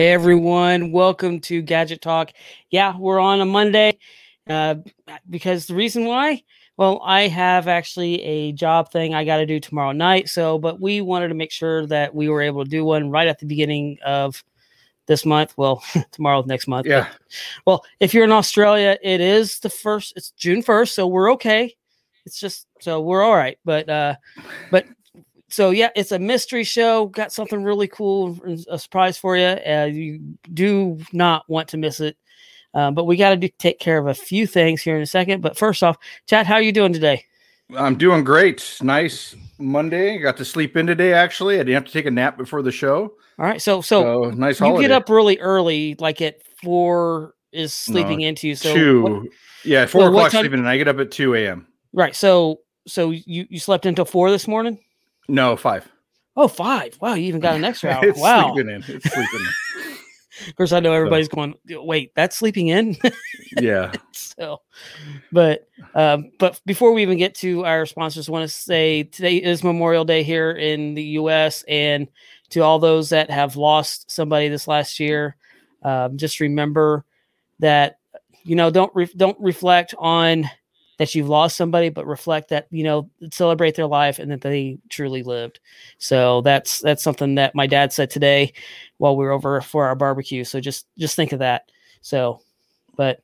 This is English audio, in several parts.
Hey everyone, welcome to Gadget Talk. Yeah, we're on a Monday uh, because the reason why, well, I have actually a job thing I got to do tomorrow night. So, but we wanted to make sure that we were able to do one right at the beginning of this month. Well, tomorrow, next month. Yeah. But, well, if you're in Australia, it is the first. It's June first, so we're okay. It's just so we're all right. But uh, but so yeah, it's a mystery show. Got something really cool, a surprise for you. Uh, you do not want to miss it. Um, but we got to take care of a few things here in a second. But first off, Chad, how are you doing today? I'm doing great. Nice Monday. Got to sleep in today. Actually, I didn't have to take a nap before the show. All right, so so, So nice you get up really early, like at four is sleeping No, into you. So two. what- yeah, four o'clock time- sleeping, and I get up at two a.m. right, so so you you slept until four this morning. No, five. Oh, five. Wow, you even got an extra hour. it's wow. sleeping in. It's sleeping Of course, I know everybody's going. Wait, that's sleeping in. in. Yeah. so, but um, but before we even get to our sponsors, I want to say today is Memorial Day here in the U.S. and to all those that have lost somebody this last year, um, just remember that you know don't re- don't reflect on that you've lost somebody, but reflect that you know celebrate their life and that they truly lived. So that's that's something that my dad said today while we were over for our barbecue. So just just think of that. So, but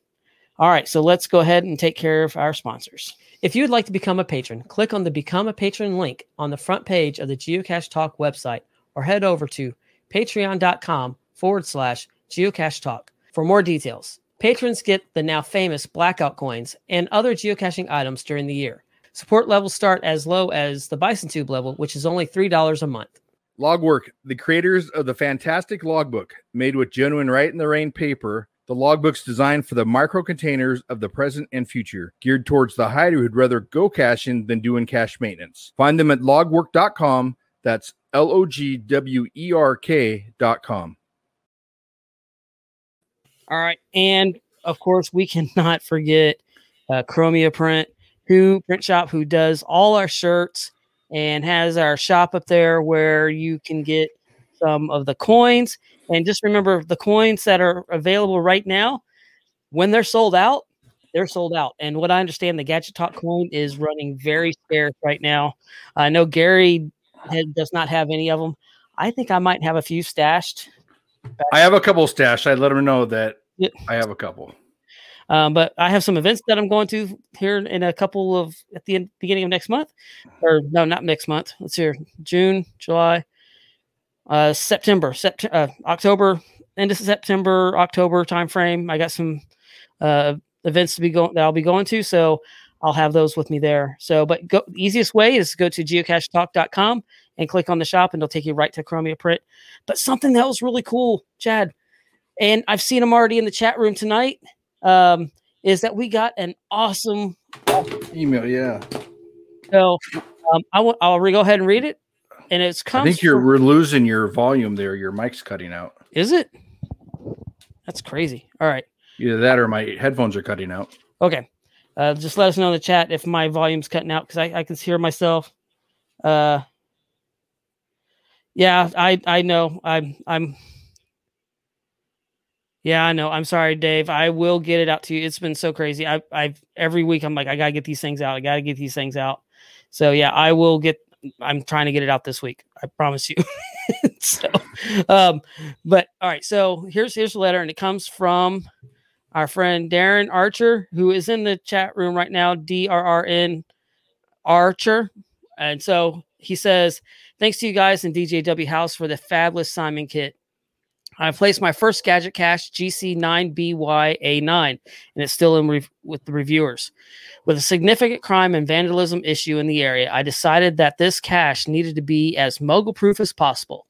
all right, so let's go ahead and take care of our sponsors. If you'd like to become a patron, click on the Become a Patron link on the front page of the Geocache Talk website or head over to patreon.com forward slash geocache talk for more details. Patrons get the now famous blackout coins and other geocaching items during the year. Support levels start as low as the Bison Tube level, which is only $3 a month. Logwerk, the creators of the fantastic logbook made with genuine Right in the Rain paper. The logbook's designed for the micro containers of the present and future, geared towards the hider who'd rather go caching than doing cache maintenance. Find them at logwerk.com. That's L O G W E R K.com. All right, and of course we cannot forget uh, Chromia Print, who print shop who does all our shirts and has our shop up there where you can get some of the coins. And just remember the coins that are available right now, when they're sold out, they're sold out. And what I understand, the Gadget Talk coin is running very scarce right now. I know Gary had, does not have any of them. I think I might have a few stashed. I have a couple stashed. I let them know that Yeah. I have a couple. Um, but I have some events that I'm going to here in a couple of at the end, beginning of next month, or no, not next month. Let's hear June, July, uh, September, Sept- uh, October, end of September, October timeframe. I got some uh, events to be going that I'll be going to, so I'll have those with me there. So, but go, easiest way is go to geocachetalk.com and click on the shop, and it'll take you right to Chromia Print. But something that was really cool, Chad, and I've seen them already in the chat room tonight um, is that we got an awesome. Email, yeah. So um, I will. Re- go ahead and read it, and it's kind of I think you're from- we're losing your volume there. Your mic's cutting out. Is it? That's crazy. All right. Either that or my headphones are cutting out. Okay. Uh, just let us know in the chat if my volume's cutting out because I, I can hear myself. Uh, yeah, I I know. I'm I'm. Yeah, I know. I'm sorry, Dave. I will get it out to you. It's been so crazy. I I've every week I'm like I gotta get these things out. I gotta get these things out. So yeah, I will get. I'm trying to get it out this week. I promise you. so, um, but all right. So here's here's the letter, and it comes from our friend Darren Archer, who is in the chat room right now, D R R N Archer. And so he says, Thanks to you guys and DJW House for the fabulous Simon kit. I placed my first gadget cache GC9BYA9, and it's still in rev- with the reviewers. With a significant crime and vandalism issue in the area, I decided that this cache needed to be as muggle proof as possible.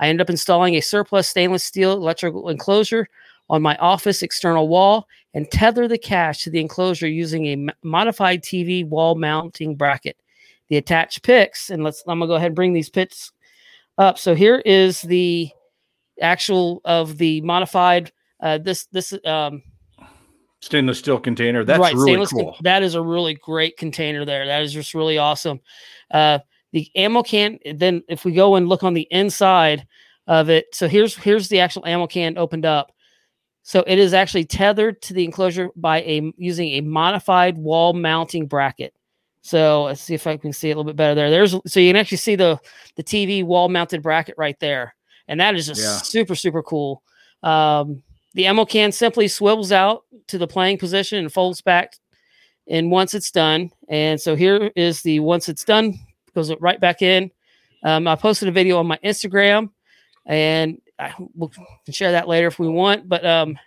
I ended up installing a surplus stainless steel electrical enclosure on my office external wall and tether the cache to the enclosure using a modified TV wall mounting bracket. The attached pics, and let's I'm gonna go ahead and bring these pics up. So here is the actual of the modified. Uh, this this um Stainless steel container. That's right, really stainless con- that is a really great container there. That is just really awesome. Uh, the ammo can. Then if we go and look on the inside, of it. So here's here's the actual ammo can opened up. So it is actually tethered to the enclosure by a using a modified wall mounting bracket. So let's see if I can see it a little bit better there. There's so you can actually see the the TV wall mounted bracket right there, and that is just Yeah. super super cool. Um, the ammo can simply swivels out to the playing position and folds back. And once it's done, and so here is the once it's done goes right back in. Um, I posted a video on my Instagram, and I will share that later if we want. But um,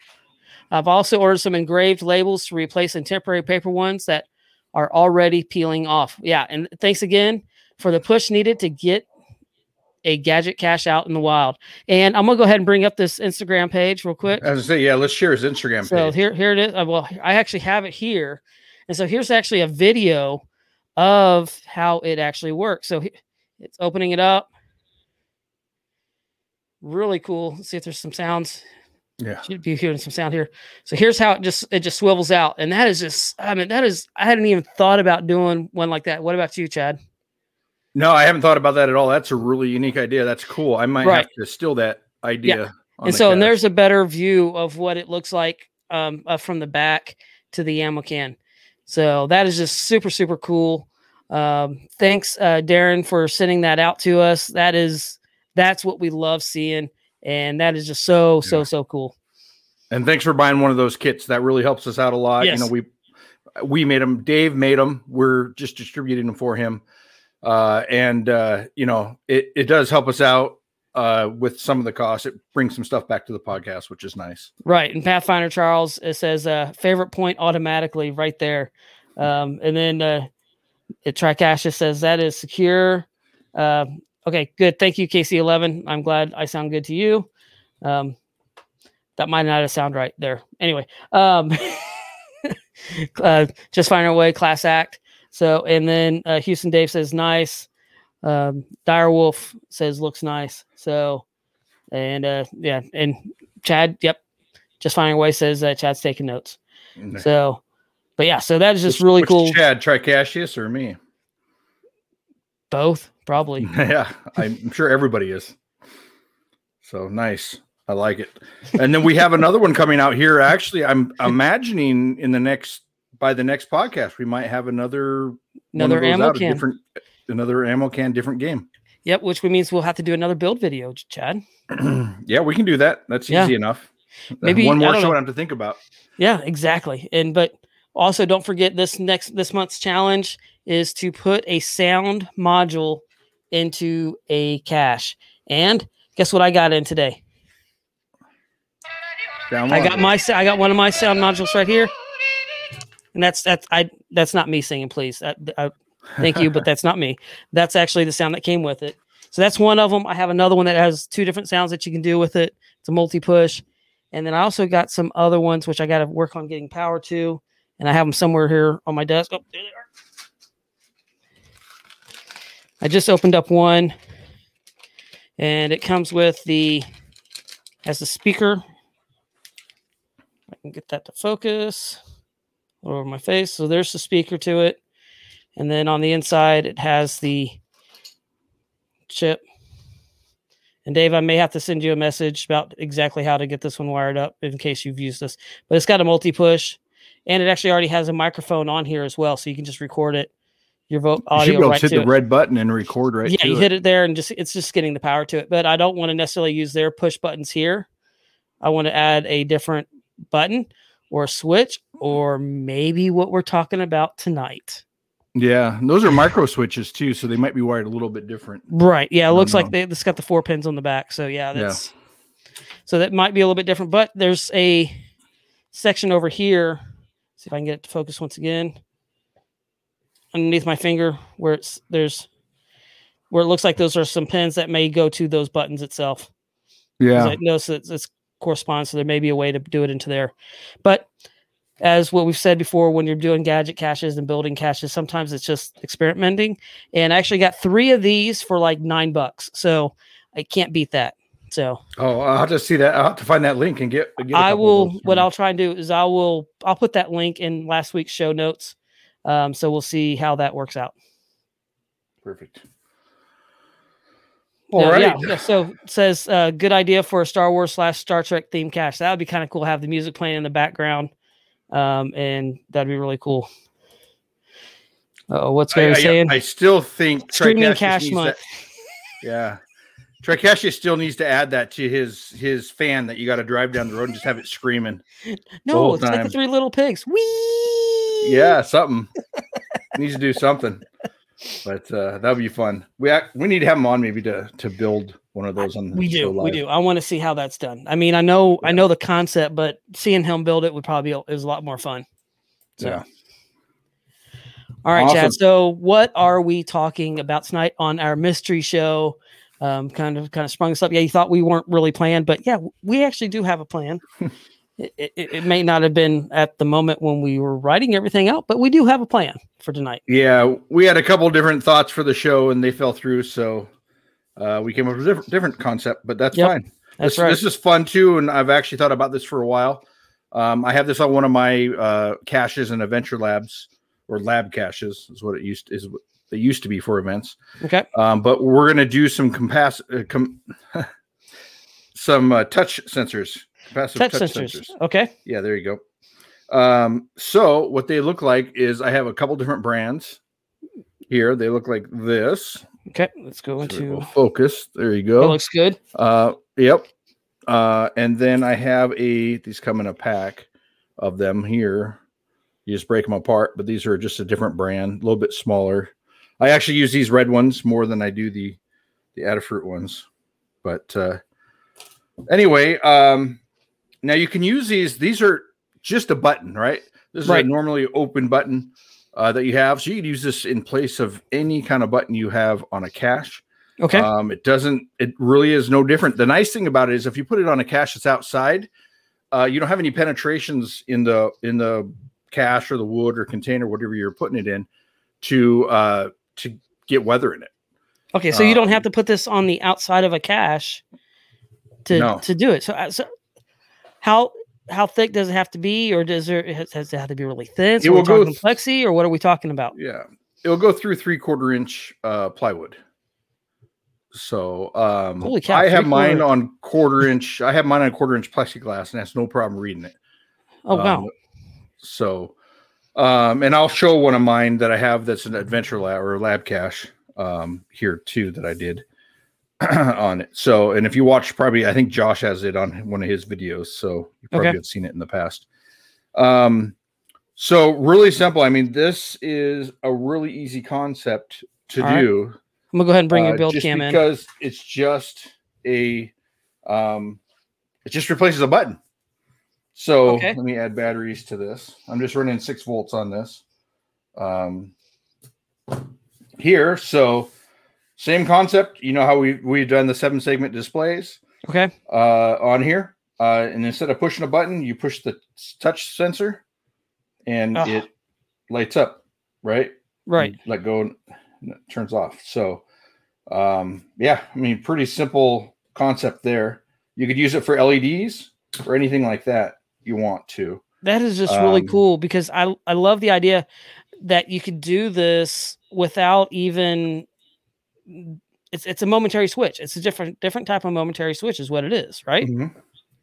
I've also ordered some engraved labels to replace some temporary paper ones that are already peeling off. Yeah, and thanks again for the push needed to get a gadget cache out in the wild. And I'm gonna go ahead and bring up this Instagram page real quick. As I say, yeah, let's share his Instagram So page. here, here it is. Uh, Well, I actually have it here, and so here's actually a video of how it actually works. So it's opening it up. Really cool. Let's see if there's some sounds. Yeah. Should be hearing some sound here. So here's how it just it just swivels out, and that is just. I mean, that is. I hadn't even thought about doing one like that. What about you, Chad? No, I haven't thought about that at all. That's a really unique idea. That's cool. I might have to steal that idea. on and the so and there's a better view of what it looks like um, uh, from the back to the ammo can so that is just super super cool um, thanks uh, darren for sending that out to us that is that's what we love seeing and that is just so so Yeah. so cool And thanks for buying one of those kits. That really helps us out a lot. Yes. You know, we we made them. Dave made them. We're just distributing them for him. Uh, and uh, you know, it it does help us out uh, with some of the costs. It brings some stuff back to the podcast, which is nice. right and pathfinder charles it says uh, favorite point automatically right there um, and then uh, it Tricasha says that is secure uh, okay good. Thank you kc11 i'm glad i sound good to you. Um, that might not have sound right there. Anyway um, uh, just find our way class act. So and then uh, houston dave says nice. Um, dire wolf says looks nice. So and uh, yeah and chad yep just finding a way says that chad's taking notes. So but yeah so that is just Which- really cool. Chad Tricasius or me? Both probably yeah, I'm sure everybody is. So nice. I like it. And then we have another one coming out here. Actually, I'm imagining in the next by the next podcast we might have another another ammo out, can different another ammo can, different game. yep which means we'll have to do another build video chad yeah, we can do that. That's Yeah. easy enough. Maybe- one more show know. I have to think about. Yeah, exactly. And but also don't forget this next this month's challenge is to put a sound module into a cache. And guess what I got in today? I got my I got one of my sound modules right here. And that's that's I that's not me singing, please. That, I, thank you, but that's not me. That's actually the sound that came with it. So that's one of them. I have another one that has two different sounds that you can do with it. It's a multi push. And then I also got some other ones which I got to work on getting power to. And I have them somewhere here on my desk. Oh, there they are. I just opened up one and it comes with the as the speaker. I can get that to focus over my face. So there's the speaker to it. And then on the inside, it has the chip. And Dave, I may have to send you a message about exactly how to get this one wired up in case you've used this. But it's got a multi push, and it actually already has a microphone on here as well, so you can just record it, your vote You should audio be able right to hit to the it. red button and record right. yeah, you it. hit it there, and just it's just getting the power to it. But I don't want to necessarily use their push buttons here. I want to add a different button or a switch, or maybe what we're talking about tonight. Yeah, those are micro switches too, so they might be wired a little bit different. Right. Yeah. It looks like they, it's got the four pins on the back. So yeah, Yeah. that's so that might be a little bit different. But there's a section over here. See if I can get it to focus once again. Underneath my finger, where it's there's where it looks like those are some pins that may go to those buttons itself. Yeah, I notice that it's corresponds, so there may be a way to do it into there. But as what we've said before, when you're doing gadget caches and building caches, sometimes it's just experimenting. And I actually got three of these for like nine bucks, so I can't beat that. So Oh, I'll have to see that. I'll have to find that link and get. get I will. What I'll try and do is I will. I'll put that link in last week's show notes. Um, so we'll see how that works out. perfect. All Uh, right. yeah, so it says uh, good idea for a Star Wars slash Star Trek theme cache. That would be kind of cool. Have the music playing in the background, um, and that'd be really cool. Oh, what's I, Gary I- saying? I still think Streaming cache month. that- yeah. Tricastia still needs to add that to his his fan that you got to drive down the road and just have it screaming. No, it's like the three little pigs. Wee. Yeah, something needs to do something. But uh, that'd be fun. We we need to have him on maybe to to build one of those on the we do. We do. I want to see how that's done. I mean, I know, I know the concept, but seeing him build it would probably be is a lot more fun. So. Yeah. All right, Awesome. Chad. So, what are we talking about tonight on our mystery show? Um, kind of, kind of sprung this up. Yeah, you thought we weren't really planned, but yeah, we actually do have a plan. it, it, it may not have been at the moment when we were writing everything out, but we do have a plan for tonight. Yeah, we had a couple different thoughts for the show and they fell through, so uh, we came up with a different, different concept. But that's Yep, fine. That's this, right. This is fun too, and I've actually thought about this for a while. Um, I have this on one of my uh, caches in Adventure Labs or lab caches is what it used is what they used to be for events. okay. Um, but we're gonna do some compass uh, com- some uh, touch sensors, capacitive Touch, touch, sensors. sensors. Okay. Yeah, there you go. Um, so what they look like is I have a couple different brands here. They look like this. Okay. Let's go into. focus. There you go. looks good. Uh, yep. Uh, and then I have a these come in a pack of them here. You just break them apart, but these are just a different brand, a little bit smaller. I actually use these red ones more than I do the the Adafruit ones. But uh, anyway, um, now you can use these. These are just a button, right? This is Right. a normally open button uh, that you have, so you can use this in place of any kind of button you have on a cache. Okay. Um, it doesn't. It really is no different. The nice thing about it is if you put it on a cache that's outside, uh, you don't have any penetrations in the in the cache or the wood or container, whatever you're putting it in, to uh, to get weather in it. Okay, so you don't have Um, to put this on the outside of a cache to No. to do it. So, uh, so how how thick does it have to be, or does there has, it have to be really thin? So It will go th- plexi, or what are we talking about? Yeah, it'll go through three quarter inch uh, plywood. So um, Holy cow, I have mine on quarter inch. I have mine on quarter inch plexiglass, and that's no problem reading it. Oh wow, Um, so, um, and I'll show one of mine that I have that's an adventure lab or lab cache um, here too that I did on it. So, and if you watch, probably I think Josh has it on one of his videos, so you probably Okay. have seen it in the past. Um, so really simple. I mean, this is a really easy concept to All right. do I'm gonna go ahead and bring your uh, build just cam in. because it's just a um it just replaces a button so Okay. let me add batteries to this i'm just running six volts on this um here so same concept you know how we we've done the seven segment displays Okay, uh on here uh and instead of pushing a button you push the touch sensor and Ah. it lights up right right. you let go and it turns off. So, um, yeah, I mean, pretty simple concept there. You could use it for LEDs or anything like that you want to. That is just really Um, cool because I I love the idea that you could do this without even it's it's a momentary switch. It's a different different type of momentary switch is what it is, right? Mhm.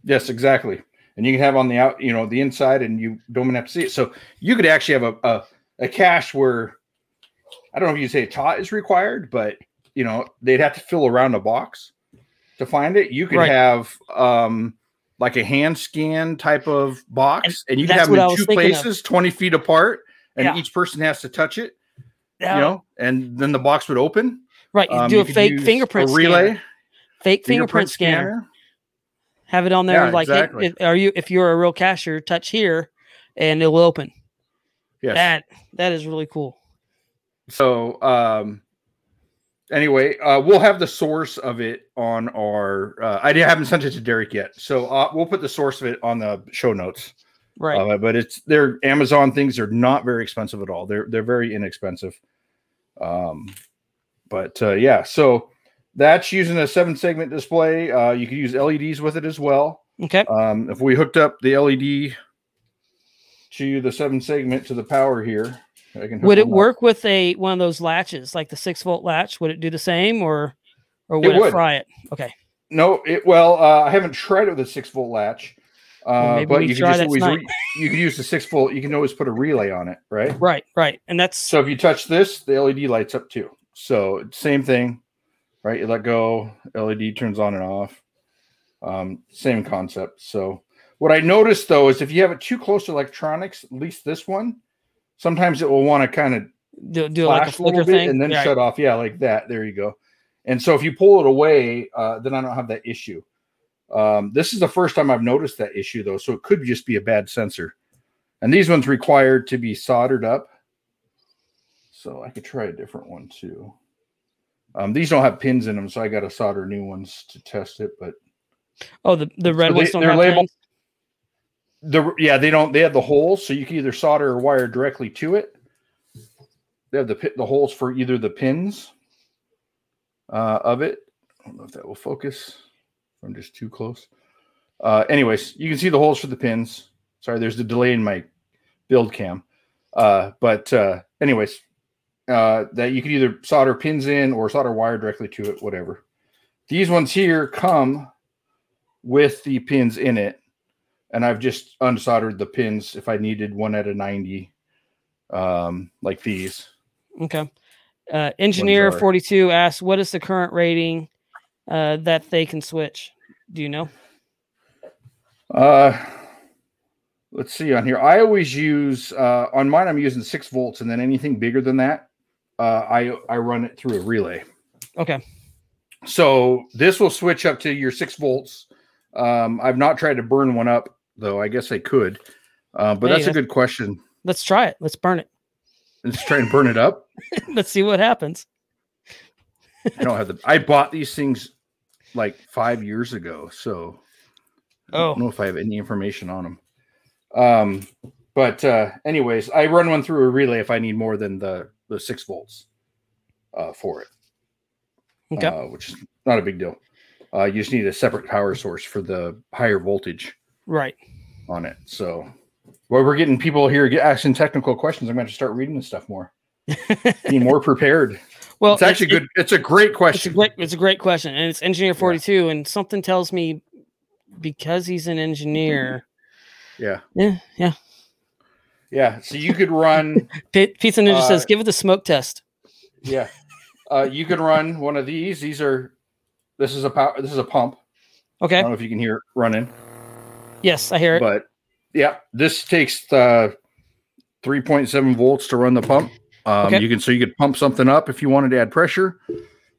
Yes, exactly. And you can have on the out, you know, the inside, and you don't even have to see it. So you could actually have a a, a cache where I don't know if you say a tot is required, but you know they'd have to fill around a box to find it. You could Right. have um like a hand scan type of box, and, you can have them in two thinking of. places, twenty feet apart, and Yeah. each person has to touch it. Yeah, You know, and then the box would open. right. You Um, do you a fake fingerprint a relay, scanner. Fake fingerprint, scanner. Have it on there, Yeah, like exactly. it- are you if you're a real cashier, touch here, and it will open. Yes. That that is really cool. So um anyway, uh we'll have the source of it on our uh I haven't sent it to Derek yet. So uh, we'll put the source of it on the show notes. Right. Uh, but it's they're Amazon things are not very expensive at all. They're they're very inexpensive. Um but uh yeah, so that's using a seven segment display. Uh you could use LEDs with it as well. okay. Um if we hooked up the LED to the seven segment to the power here, can Would it up. work with a one of those latches, like the six volt latch? Would it do the same or or It would it, would. fry it? Okay, No, it well, uh, I haven't tried it with a six volt latch, uh, but you can just always re- you can use the six volt. You can always put a relay on it, right? right, right, and that's So if you touch this, the LED lights up too. So same thing, right? You let go, LED turns on and off. Um, same concept. So what I noticed though is if you have it too close to electronics, at least this one, sometimes it will want to kind of do, do like a flash a little flicker bit thing, and then Yeah, shut off. Yeah, like that. There you go. And so if you pull it away, uh, then I don't have that issue. Um, this is the first time I've noticed that issue though, so it could just be a bad sensor. And these ones required to be soldered up. So I could try a different one too. Um, these don't have pins in them, so I got to solder new ones to test it. But Oh, the the red So ones they- have labeled- pins? The yeah, they don't. They have the holes, so you can either solder or wire directly to it. They have the the holes for either the pins uh, of it. I don't know if that will focus. I'm just too close. Uh, anyways, you can see the holes for the pins. Sorry, there's the delay in my build cam. Uh, but uh, anyways, uh, that you can either solder pins in or solder wire directly to it, whatever. These ones here come with the pins in it and I've just unsoldered the pins if I needed one at a 90, um, like these. Okay. Uh, Engineer 42 asks, what is the current rating uh, that they can switch? Do you know? Uh, let's see on here. I always use uh, on mine. I'm using six volts, and then anything bigger than that, uh, I I run it through a relay. Okay. So this will switch up to your six volts. Um, I've not tried to burn one up though. I guess I could, uh, but Hey, that's a good question. Let's try it. Let's burn it. Let's try and burn it up. Let's see what happens. I don't have the. I bought these things like five years ago, so I Oh. don't know if I have any information on them. Um, but uh, anyways, I run one through a relay if I need more than the the six volts uh, for it, Okay. uh, which is not a big deal. Uh, you just need a separate power source for the higher voltage right. On it. So, while we're getting people here get asking technical questions, I'm going to start reading this stuff more, be more prepared. Well, It's actually good. It's a great It's a question. great. It's a great question, and it's engineer 42, and something tells me because he's an engineer. Yeah, Yeah, yeah. yeah. So you could run. Pizza Ninja Uh, says, "Give it the smoke test." Yeah. Uh, you can run one of these. These are this is a power this is a pump. Okay. I don't know if you can hear it running, Yes, I hear it. but yeah, this takes uh 3.7 volts to run the pump. Um, Okay. you can so you could pump something up if you wanted to add pressure.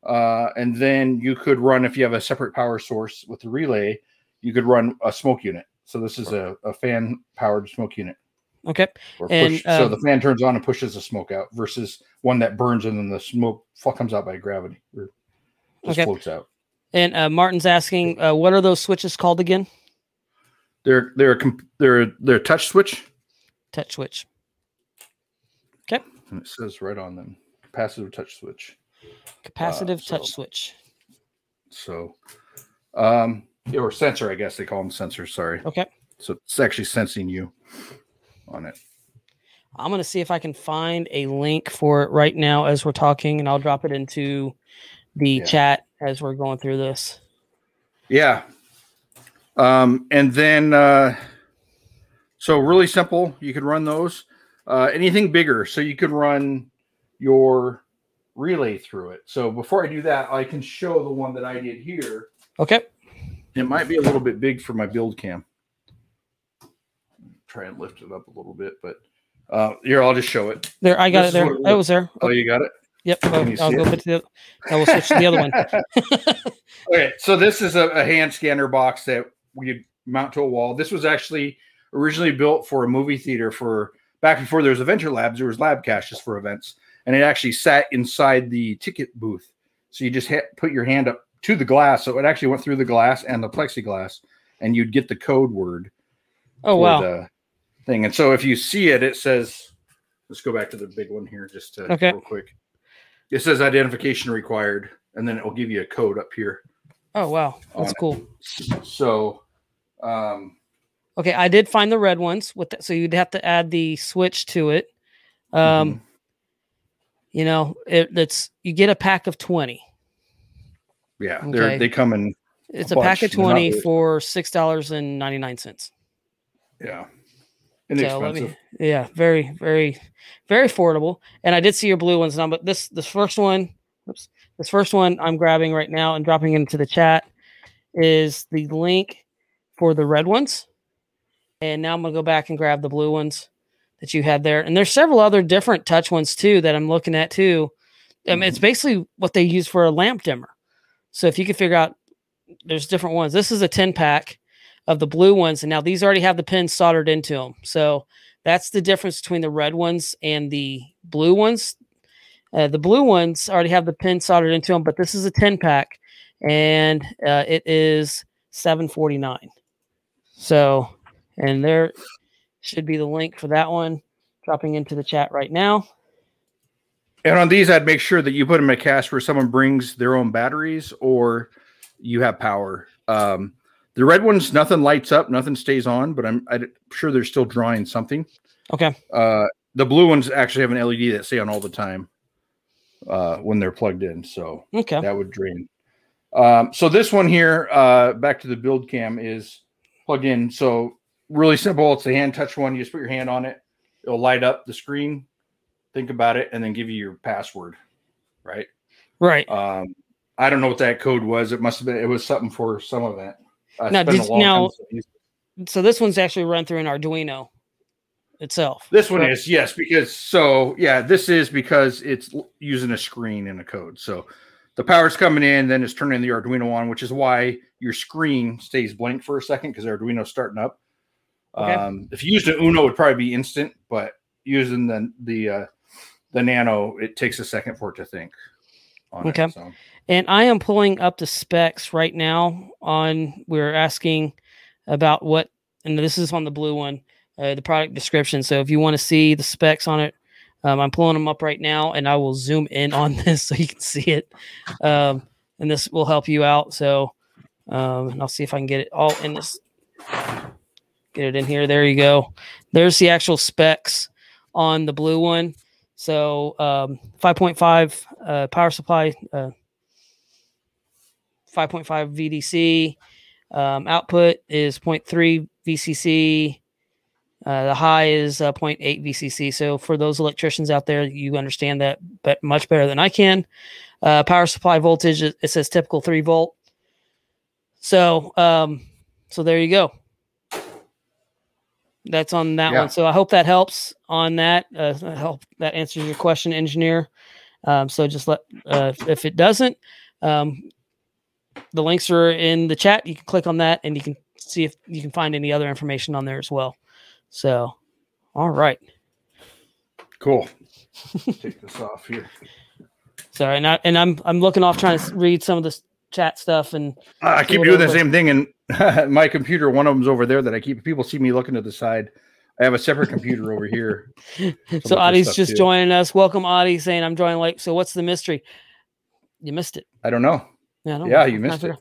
Uh, and then you could run if you have a separate power source with the relay, you could run a smoke unit. So this is a, a fan powered smoke unit. Okay. Or And, push, so um, the fan turns on and pushes the smoke out versus one that burns and then the smoke comes out by gravity or just Okay. floats out. And uh, Martin's asking, uh, "What are those switches called again?" They're they're a they're they're a touch switch Touch switch. Okay. And it says right on them capacitive touch switch. Capacitive so- touch switch. So, um, or sensor, I guess they call them sensors. Sorry. Okay. So it's actually sensing you on it. I'm gonna see if I can find a link for it right now as we're talking, and I'll drop it into the Yeah. chat as we're going through this. Yeah. Um, and then, uh, so really simple. You could run those. Uh, anything bigger, so you could run your relay through it. So before I do that, I can show the one that I did here. Okay. It might be a little bit big for my build cam. Try and lift it up a little bit, but uh, here I'll just show it. There, I got This it there. it It was there. Oh, you got it. Yep. Can you I'll go it? to the. I will switch to the other one. Okay, so this is a, a hand scanner box that we mount to a wall. This was actually originally built for a movie theater for back before there was Adventure Labs. There was lab caches for events, and it actually sat inside the ticket booth. So you just ha- put your hand up to the glass, so it actually went through the glass and the plexiglass, and you'd get the code word Oh wow. the thing. And so if you see it, it says, let's go back to the big one here just to Okay. real quick. It says identification required, and then it will give you a code up here. Oh wow. That's it. cool. So, um, Okay, I did find the red ones with that, so you'd have to add the switch to it. Um, mhm. you know, it, it's you get a pack of twenty. Yeah, Okay. they're they come in. It's A a, pack of they're not twenty for six dollars and ninety nine cents. Yeah, So let me, yeah, very, very, very affordable. And I did see your blue ones now, but this this first one, oops, this first one I'm grabbing right now and dropping into the chat is the link for the red ones. And now I'm gonna go back and grab the blue ones that you had there. And there's several other different touch ones too that I'm looking at too. I mean, it's basically what they use for a lamp dimmer. So if you can figure out, there's different ones. This is a 10 pack of the blue ones, and now these already have the pins soldered into them. So that's the difference between the red ones and the blue ones. Uh, the blue ones already have the pin soldered into them, but this is a 10 pack, and uh, it is 749. So, and there should be the link for that one dropping into the chat right now. And on these, I'd make sure that you put them in a cast where someone brings their own batteries or you have power. Um, the red ones, nothing lights up, nothing stays on, but I'm, I'm sure they're still drawing something. Okay. Uh, the blue ones actually have an LED that stay on all the time uh, when they're plugged in, so Okay. that would drain. Um, so this one here, uh, back to the build cam, is plugged in. So really simple. It's a hand touch one. You just put your hand on it. It'll light up the screen. Think about it, and then give you your password. Right. Right. Um, I don't know what that code was. It must have been. It was something for some event. I Now, did- now- since I used it. So this one's actually run through an Arduino itself. This one is yes, because so yeah, this is because it's using a screen and a code. So the power's coming in, then it's turning the Arduino on, which is why your screen stays blank for a second because the Arduino's starting up. Okay. Um, if you used an Uno, it would probably be instant, but using the the uh, the Nano, it takes a second for it to think. On Okay. It, so. And I am pulling up the specs right now on we're asking about what and this is on the blue one, uh, the product description. So if you want to see the specs on it, um, I'm pulling them up right now and I will zoom in on this so you can see it. Um, and this will help you out. So um, and I'll see if I can get it all in this get it in here. There you go. There's the actual specs on the blue one. So um, 5.5 uh, power supply, uh, 5.5 VDC. Um, output is 0.3 VCC. Uh, the high is uh, 0.8 VCC. So for those electricians out there, you understand that but much better than I can. Uh, power supply voltage, it it says typical three volt. So, um, so there you go. That's on that Yeah. one. So I hope that helps on that. Uh, I hope that answers your question, engineer. Um, so just let uh, if- if it doesn't, um, the links are in the chat. You can click on that and you can see if you can find any other information on there as well. So, all right. Cool. Take this off here. Sorry, and, I, and I'm I'm looking off trying to read some of this chat stuff and I keep doing the same thing, and my computer, one of them's over there that I keep. People see me looking to the side. I have a separate computer over here. so about this Audie's stuff just too. joining us. Welcome, Audie, saying I'm joining late. So what's the mystery? You missed it. I don't know. Yeah, I don't Yeah, know. you missed it.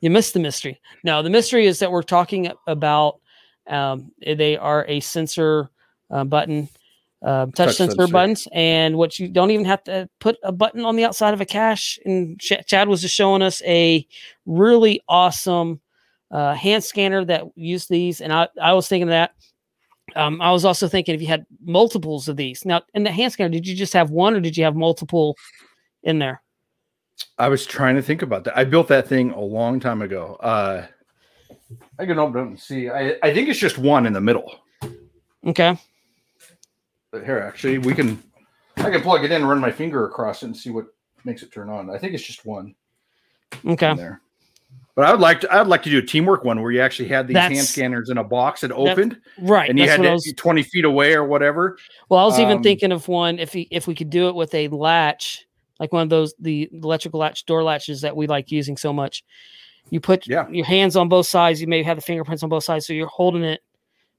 You missed the mystery. No, the mystery is that we're talking about. Um, they are a sensor uh, button, uh, touch, Touch sensor, sensor. buttons, and what you don't even have to put a button on the outside of a cache. And Ch- Chad was just showing us a really awesome uh, hand scanner that used these, and I, I was thinking that. Um, I was also thinking if you had multiples of these. Now, in the hand scanner, did you just have one, or did you have multiple in there? I was trying to think about that. I built that thing a long time ago. Uh, I can open it up and see. I, I think it's just one in the middle. Okay. But here, actually, we can. I can plug it in, run my finger across it, and see what makes it turn on. I think it's just one Okay. there. But I would like to. I'd like to do a teamwork one where you actually had these hand scanners in a box that opened, Right. and you had to was be twenty feet away or whatever. Well, I was even Um, thinking of one if he, if we could do it with a latch, like one of those the electrical latch door latches that we like using so much. You put Yeah. your hands on both sides. You may have the fingerprints on both sides, so you're holding it,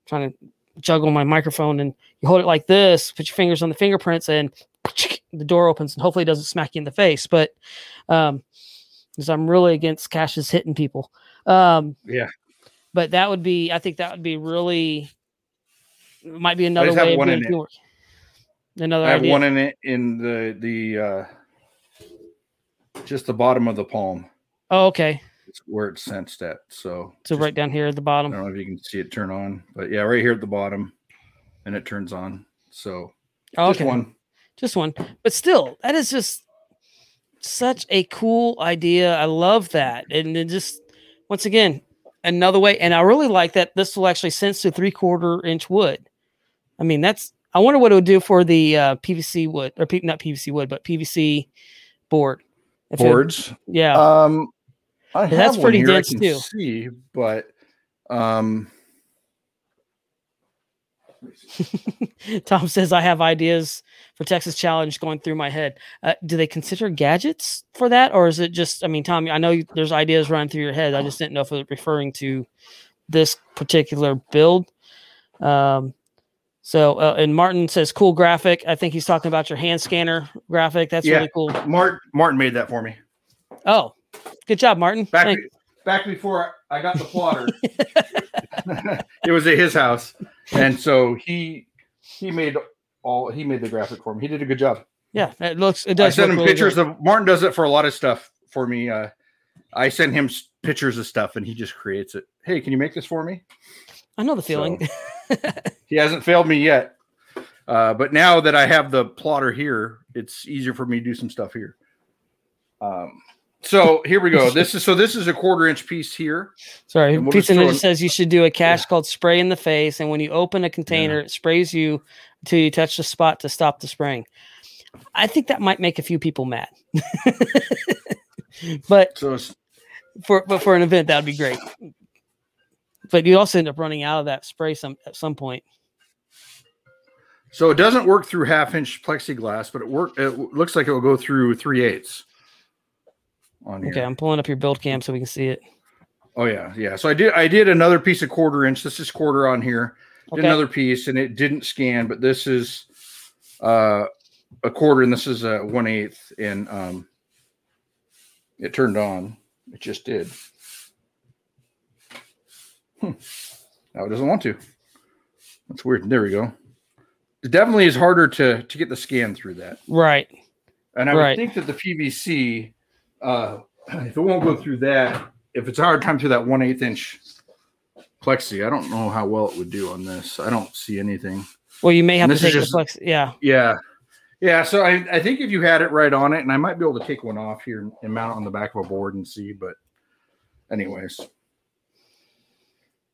trying to juggle my microphone, and you hold it like this. Put your fingers on the fingerprints, and the door opens, and hopefully it doesn't smack you in the face. But um, because I'm really against caches hitting people. Um, Yeah. but that would be, I think that would be really might be another way of doing it. teamwork. Another I have idea. one in it in the the uh just the bottom of the palm. Oh, okay. It's where it's sensed at. So, So just- right down here at the bottom. I don't know if you can see it turn on, but yeah, right here at the bottom, and it turns on. So Oh, just okay. one. just one but still that is just such a cool idea i love that and it just once again another way and i really like that this will actually sense to three quarter inch wood i mean that's i wonder what it would do for the uh, pvc wood or P, not pvc wood but pvc board If it- Boards. yeah Um, I Yeah, that's have one pretty here I dense can too. See, but um, tom says i have ideas for texas challenge going through my head. Uh, do they consider gadgets for that or is it just i mean tom i know you- there's ideas running through your head. I just didn't know if it was referring to this particular build. Um so uh, and martin says cool graphic. I think he's talking about your hand scanner graphic. That's Yeah. really cool. Martin Martin made that for me. Oh good job martin back back before I got the plotter. it was at his house, and so he he made all he made the graphic for me. He did a good job. yeah it looks it I does sent him really pictures good. of Martin does it for a lot of stuff for me. Uh, I send him pictures of stuff, and he just creates it. Hey, can you make this for me? i know the feeling He hasn't failed me yet. Uh, but now that I have the plotter here, it's easier for me to do some stuff here. Um, so here we go. This is so this is a quarter inch piece here. Sorry, And we'll Pizza Ninja says you should do a cache called spray in the face, and when you open a container, it sprays you until you touch the spot to stop the spraying. I think that might make a few people mad, but So for but for an event that would be great. But you also end up running out of that spray some at some point. so it doesn't work through half inch plexiglass, but it work. It looks like it will go through three eighths. On here. Okay, I'm pulling up your build cam so we can see it. Oh yeah, yeah. So I did. I did another piece of quarter inch. This is quarter on here. Did Okay. another piece, and it didn't scan. But this is uh, a quarter, and this is a one eighth, and um, it turned on. It just did. Hmm. Now it doesn't want to. That's weird. There we go. It definitely is harder to to get the scan through that. Right. And I Right. would think that the PVC, uh, if it won't go through that, if it's a hard time through that one eighth inch plexi, I don't know how well it would do on this. I don't see anything. Well, you may have to take the just- Yeah. Yeah. Yeah. So I, I think if you had it right on it, and I might be able to take one off here and mount it on the back of a board and see, but anyways.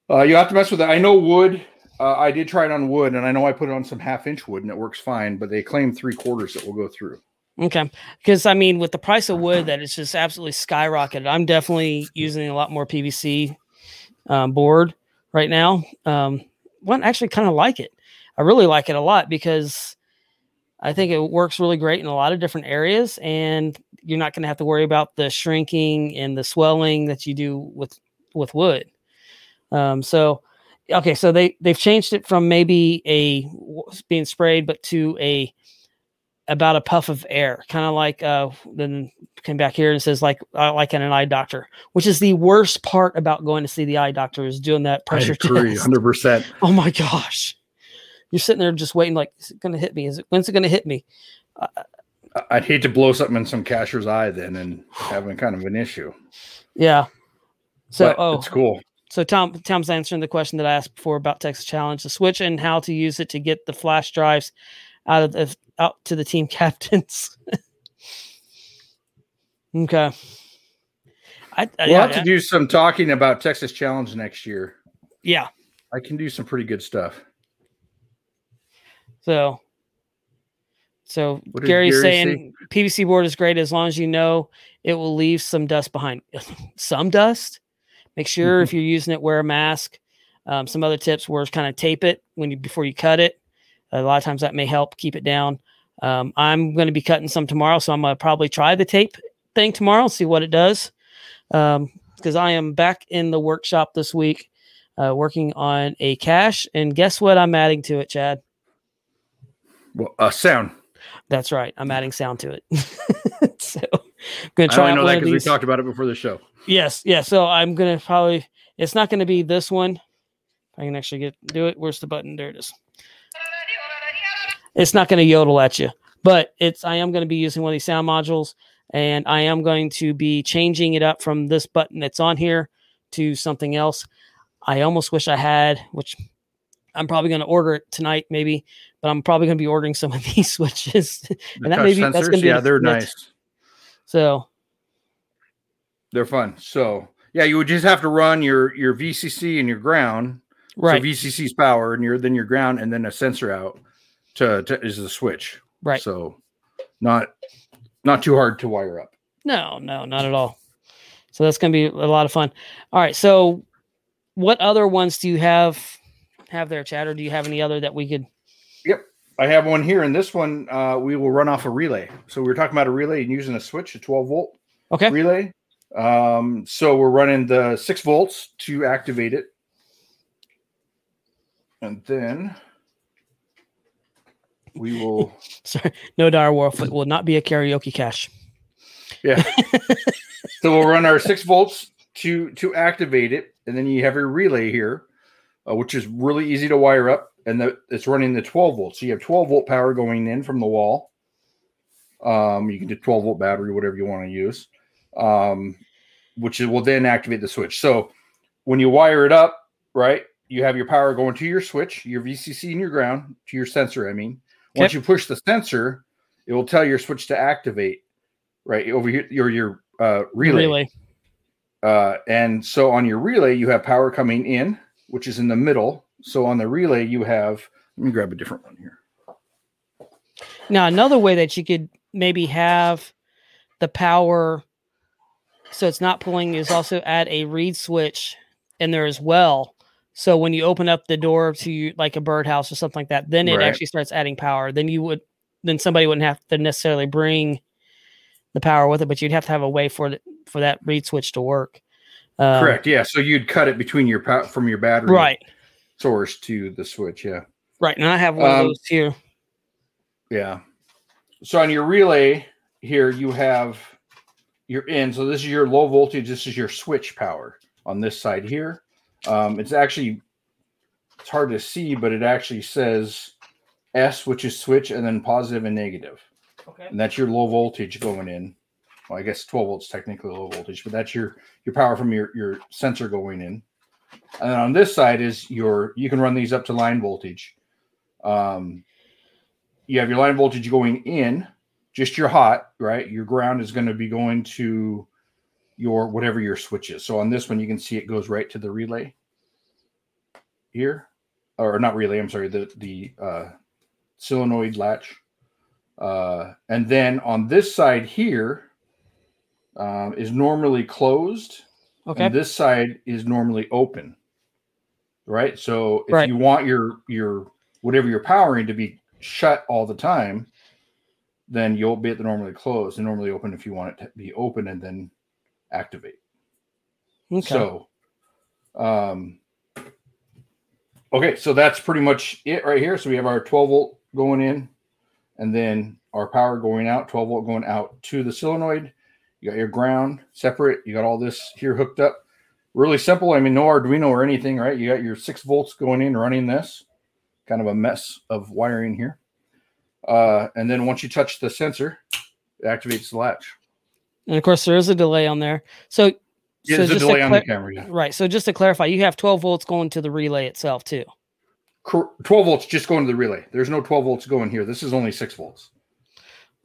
Uh, you have to mess with it. I know wood. Uh, I did try it on wood, and I know I put it on some half inch wood, and it works fine. But they claim three quarters that will go through. Okay. Because I mean, with the price of wood, that it's just absolutely skyrocketed. I'm definitely using a lot more PVC um, board right now. Um, one actually kind of like it. I really like it a lot because I think it works really great in a lot of different areas, and you're not going to have to worry about the shrinking and the swelling that you do with with wood. Um, so, okay, so they they've changed it from maybe a being sprayed, but to a about a puff of air, kind of like uh then came back here and says like uh, like in an eye doctor, which is the worst part about going to see the eye doctor is doing that pressure test. hundred percent. Oh my gosh. You're sitting there just waiting, like, is it gonna hit me? Is it when's it gonna hit me? I'd hate to blow something in some cacher's eye then and having kind of an issue. Yeah. So But oh it's cool. so Tom Tom's answering the question that I asked before about Texas Challenge, the switch and how to use it to get the flash drives out of the out to the team captains. okay. I, I- We'll yeah, have to do some talking about Texas Challenge next year. yeah. I can do some pretty good stuff. So, so Gary's Gary saying PVC board is great as long as you know it will leave some dust behind. some dust. Make sure if you're using it, wear a mask. Um, some other tips were kind of tape it when you before you cut it. A lot of times that may help keep it down. Um, I'm going to be cutting some tomorrow, so I'm going to probably try the tape thing tomorrow, and see what it does. Because I am back in the workshop this week, uh, working on a cache, and guess what? I'm adding to it, Chad. Well, uh, sound. That's right. I'm adding sound to it. so I'm gonna I try out know that because we talked about it before the show. Yes, yeah. So I'm gonna probably. It's not gonna be this one. I can actually get do it. Where's the button? There it is. It's not gonna yodel at you, but it's. I am gonna be using one of these sound modules. and I am going to be changing it up from this button that's on here to something else. I almost wish I had, which I'm probably going to order it tonight, maybe, but I'm probably going to be ordering some of these switches, and that maybe that's going to be yeah, they're nice. So They're fun. So yeah, you would just have to run your your VCC and your ground. right, So VCC's power and your then your ground and then a sensor out to, to is the switch. right. So not not too hard to wire up. No, no, not at all. So that's going to be a lot of fun. All right. So, what other ones do you have have there, Chad? Or do you have any other that we could? Yep. I have one here, and this one uh, we will run off a relay. So we were talking about a relay and using a switch, a 12 volt Okay. relay. Um, so we're running the six volts to activate it, and then we will. Sorry, no dire wolf. It will not be a karaoke cache. Yeah. so we'll run our six volts to to activate it, and then you have your relay here, uh, which is really easy to wire up, and the, it's running the 12 volts. So you have 12 volt power going in from the wall. Um, you can do 12 volt battery, whatever you want to use, um, which will then activate the switch. So when you wire it up, right, you have your power going to your switch, your VCC, and your ground to your sensor. I mean, once you push the sensor, it will tell your switch to activate right over here your your uh, relay. Relay. Uh, and so on your relay, you have power coming in, which is in the middle. So on the relay, you have. Let me grab a different one here. Now, another way that you could maybe have the power, so it's not pulling, is also add a reed switch in there as well. So when you open up the door to like a birdhouse or something like that, then it Right. actually starts adding power. Then you would, then somebody wouldn't have to necessarily bring the power with it, but you'd have to have a way for the, for that reed switch to work. Um, Correct. Yeah. So you'd cut it between your power from your battery Right. source to the switch. Yeah. Right. And I have one of Um, those here. Yeah. So on your relay here, you have your in. So this is your low voltage. This is your switch power on this side here. Um, it's actually it's hard to see, but it actually says S, which is switch, and then positive and negative, Okay. and that's your low voltage going in. Well, I guess 12 volts technically low voltage, but that's your your power from your your sensor going in. And then on this side is your you can run these up to line voltage. Um, you have your line voltage going in, just your hot, right? Your ground is going to be going to your whatever your switch is. So on this one, you can see it goes right to the relay here, or not relay. I'm sorry, the the uh, solenoid latch. Uh, and then on this side here um, is normally closed, Okay. and this side is normally open. Right. So if Right. you want your your whatever you're powering to be shut all the time, then you'll be at the normally closed and normally open if you want it to be open and then activate. Okay. So, um, okay, so that's pretty much it right here. So we have our 12 volt going in, and then our power going out, 12 volt going out to the solenoid. You got your ground separate. You got all this here hooked up. Really simple. I mean, no Arduino or anything, right? You got your six volts going in, running this. Kind of a mess of wiring here. Uh, and then once you touch the sensor, it activates the latch. And of course, there is a delay on there. So, Yeah, so there's a delay on the camera. Yeah. Right. So just to clarify, you have 12 volts going to the relay itself too. 12 volts just going to the relay. There's no 12 volts going here. This is only six volts.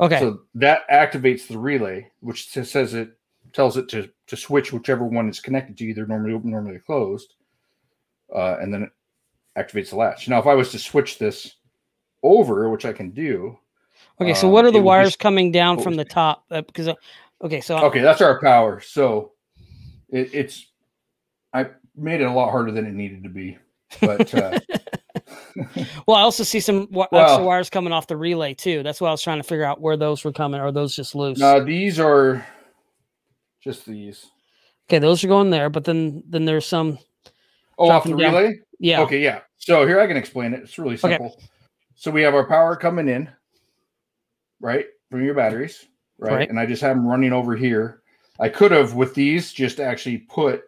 Okay. So that activates the relay, which says it tells it to to switch whichever one is connected to either normally open, normally closed, uh, and then it activates the latch. Now, if I was to switch this over, which I can do, okay. So um, what are the wires just- coming down from the top? Uh, because uh, okay, so okay, that's our power. So it, it's I made it a lot harder than it needed to be, but uh, well, I also see some wi- Well- extra wires coming off the relay too. That's why I was trying to figure out where those were coming. Are those just loose? uh, these are just these. okay, those are going there, but then then there's some. Oh, off the down. relay. Yeah. Okay, yeah. So here I can explain it. It's really Okay. simple. So we have our power coming in, right, from your batteries, right? Right. And I just have them running over here. I could have with these just actually put.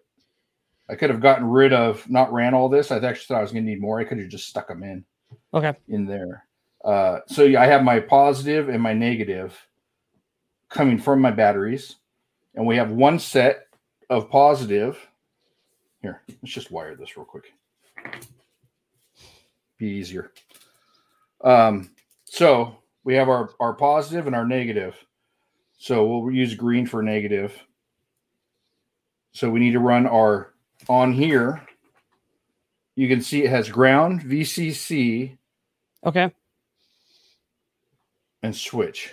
I could have gotten rid of not ran all this. I actually thought I was going to need more. I could have just stuck them in Okay. in there. Uh, so yeah, I have my positive and my negative coming from my batteries, and we have one set of positive. Here, let's just wire this real quick. Be easier. Um, so we have our, our positive and our negative. So we'll use green for negative. So we need to run our on here. You can see it has ground, VCC, Okay. and switch.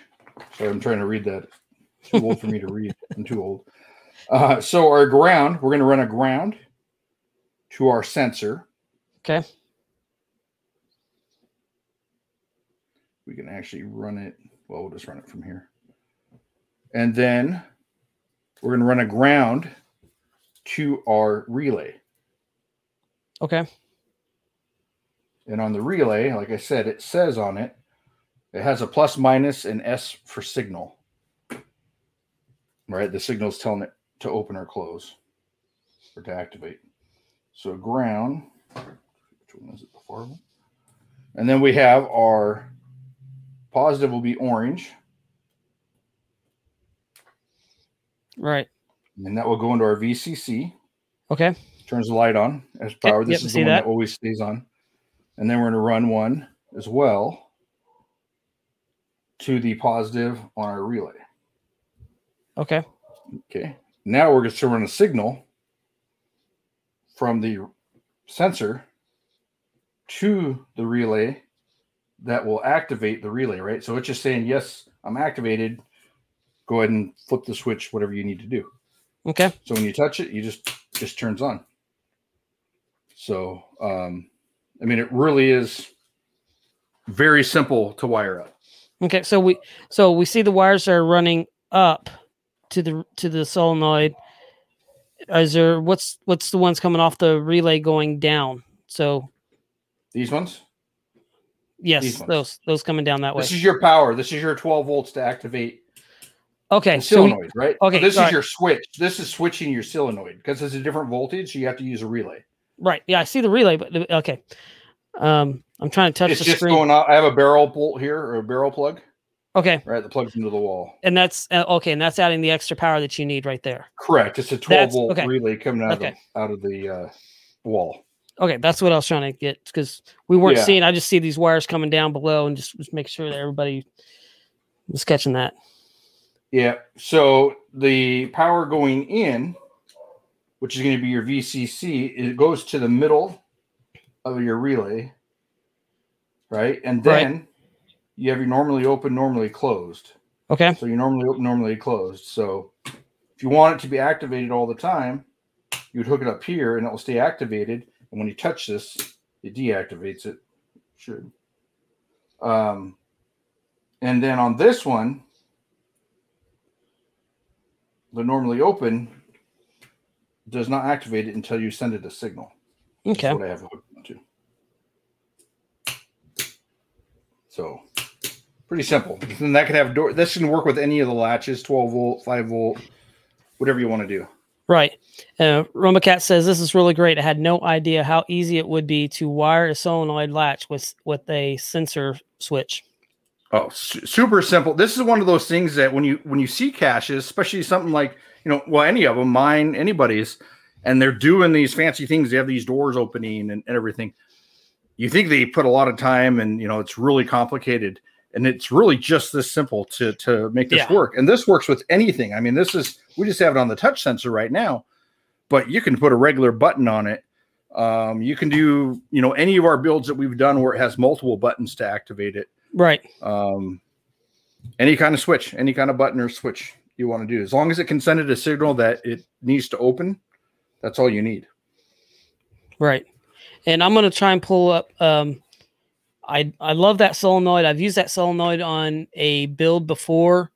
Sorry, I'm trying to read that. It's Too old for me to read. I'm too old. Uh, so our ground, we're going to run a ground to our sensor. Okay. We can actually run it. Well, we'll just run it from here. And then we're going to run a ground to our relay. Okay. And on the relay, like I said, it says on it, it has a plus minus and S for signal. Right? The signal is telling it to open or close or to activate. So ground, which one is it? The far one? And then we have our positive will be orange, Right. and that will go into our VCC. Okay. turns the light on as power. yep, this I is the one that. that. always stays on. And then we're going to run one as well to the positive on our relay. Okay. Okay. Now we're going to run a signal from the sensor to the relay that will activate the relay, right? So it's just saying, yes, I'm activated. Go ahead and flip the switch, whatever you need to do. Okay. So when you touch it, you just just turns on. So um, I mean, it really is very simple to wire up. Okay. So we so we see the wires are running up to the to the solenoid. Is there what's what's the ones coming off the relay going down? So These ones. yes, These ones. those those coming down that way. This is your power. This is your 12 volts to activate Okay. the So solenoid, right? okay, This is your switch. This is switching your solenoid because it's a different voltage. So you have to use a relay. right. Yeah, I see the relay, but the- okay. Um, I'm trying to touch it's the just screen. going out. I have a barrel bolt here or a barrel plug, okay, right? That plugs into the wall. and that's uh, okay, and that's adding the extra power that you need right there. Correct. It's a 12 That's- volt okay. relay coming out Okay. of the, out of the uh, wall. Okay, that's what I was trying to get because we weren't Yeah. seeing. I just see these wires coming down below, and just, just make sure that everybody was catching that. Yeah. So the power going in, which is going to be your VCC, it goes to the middle of your relay, right? And Right. then you have your normally open, normally closed. Okay. So you normally open, normally closed. So if you want it to be activated all the time, you would hook it up here and it will stay activated. And when you touch this, it deactivates it. Should. Um, and then on this one, the normally open does not activate it until you send it a signal. That's Okay. what I have hooked onto. So pretty simple. And that could have door. This can work with any of the latches, 12 volt, 5 volt, whatever you want to do. Right. Uh, Romacat says this is really great. I had no idea how easy it would be to wire a solenoid latch with with a sensor switch. Oh, su- super simple. This is one of those things that when you when you see caches, especially something like you know, well, any of them, mine, anybody's, and they're doing these fancy things. They have these doors opening and, and everything. You think they put a lot of time, and you know, it's really complicated, and it's really just this simple to to make this Yeah. work. And this works with anything. I mean, this is we just have it on the touch sensor right now, but you can put a regular button on it. Um, you can do you know any of our builds that we've done where it has multiple buttons to activate it Right. um, any kind of switch, any kind of button or switch you want to do, as long as it can send it a signal that it needs to open, that's all you need. Right. And I'm gonna try and pull up. Um, I I love that solenoid. I've used that solenoid on a build before,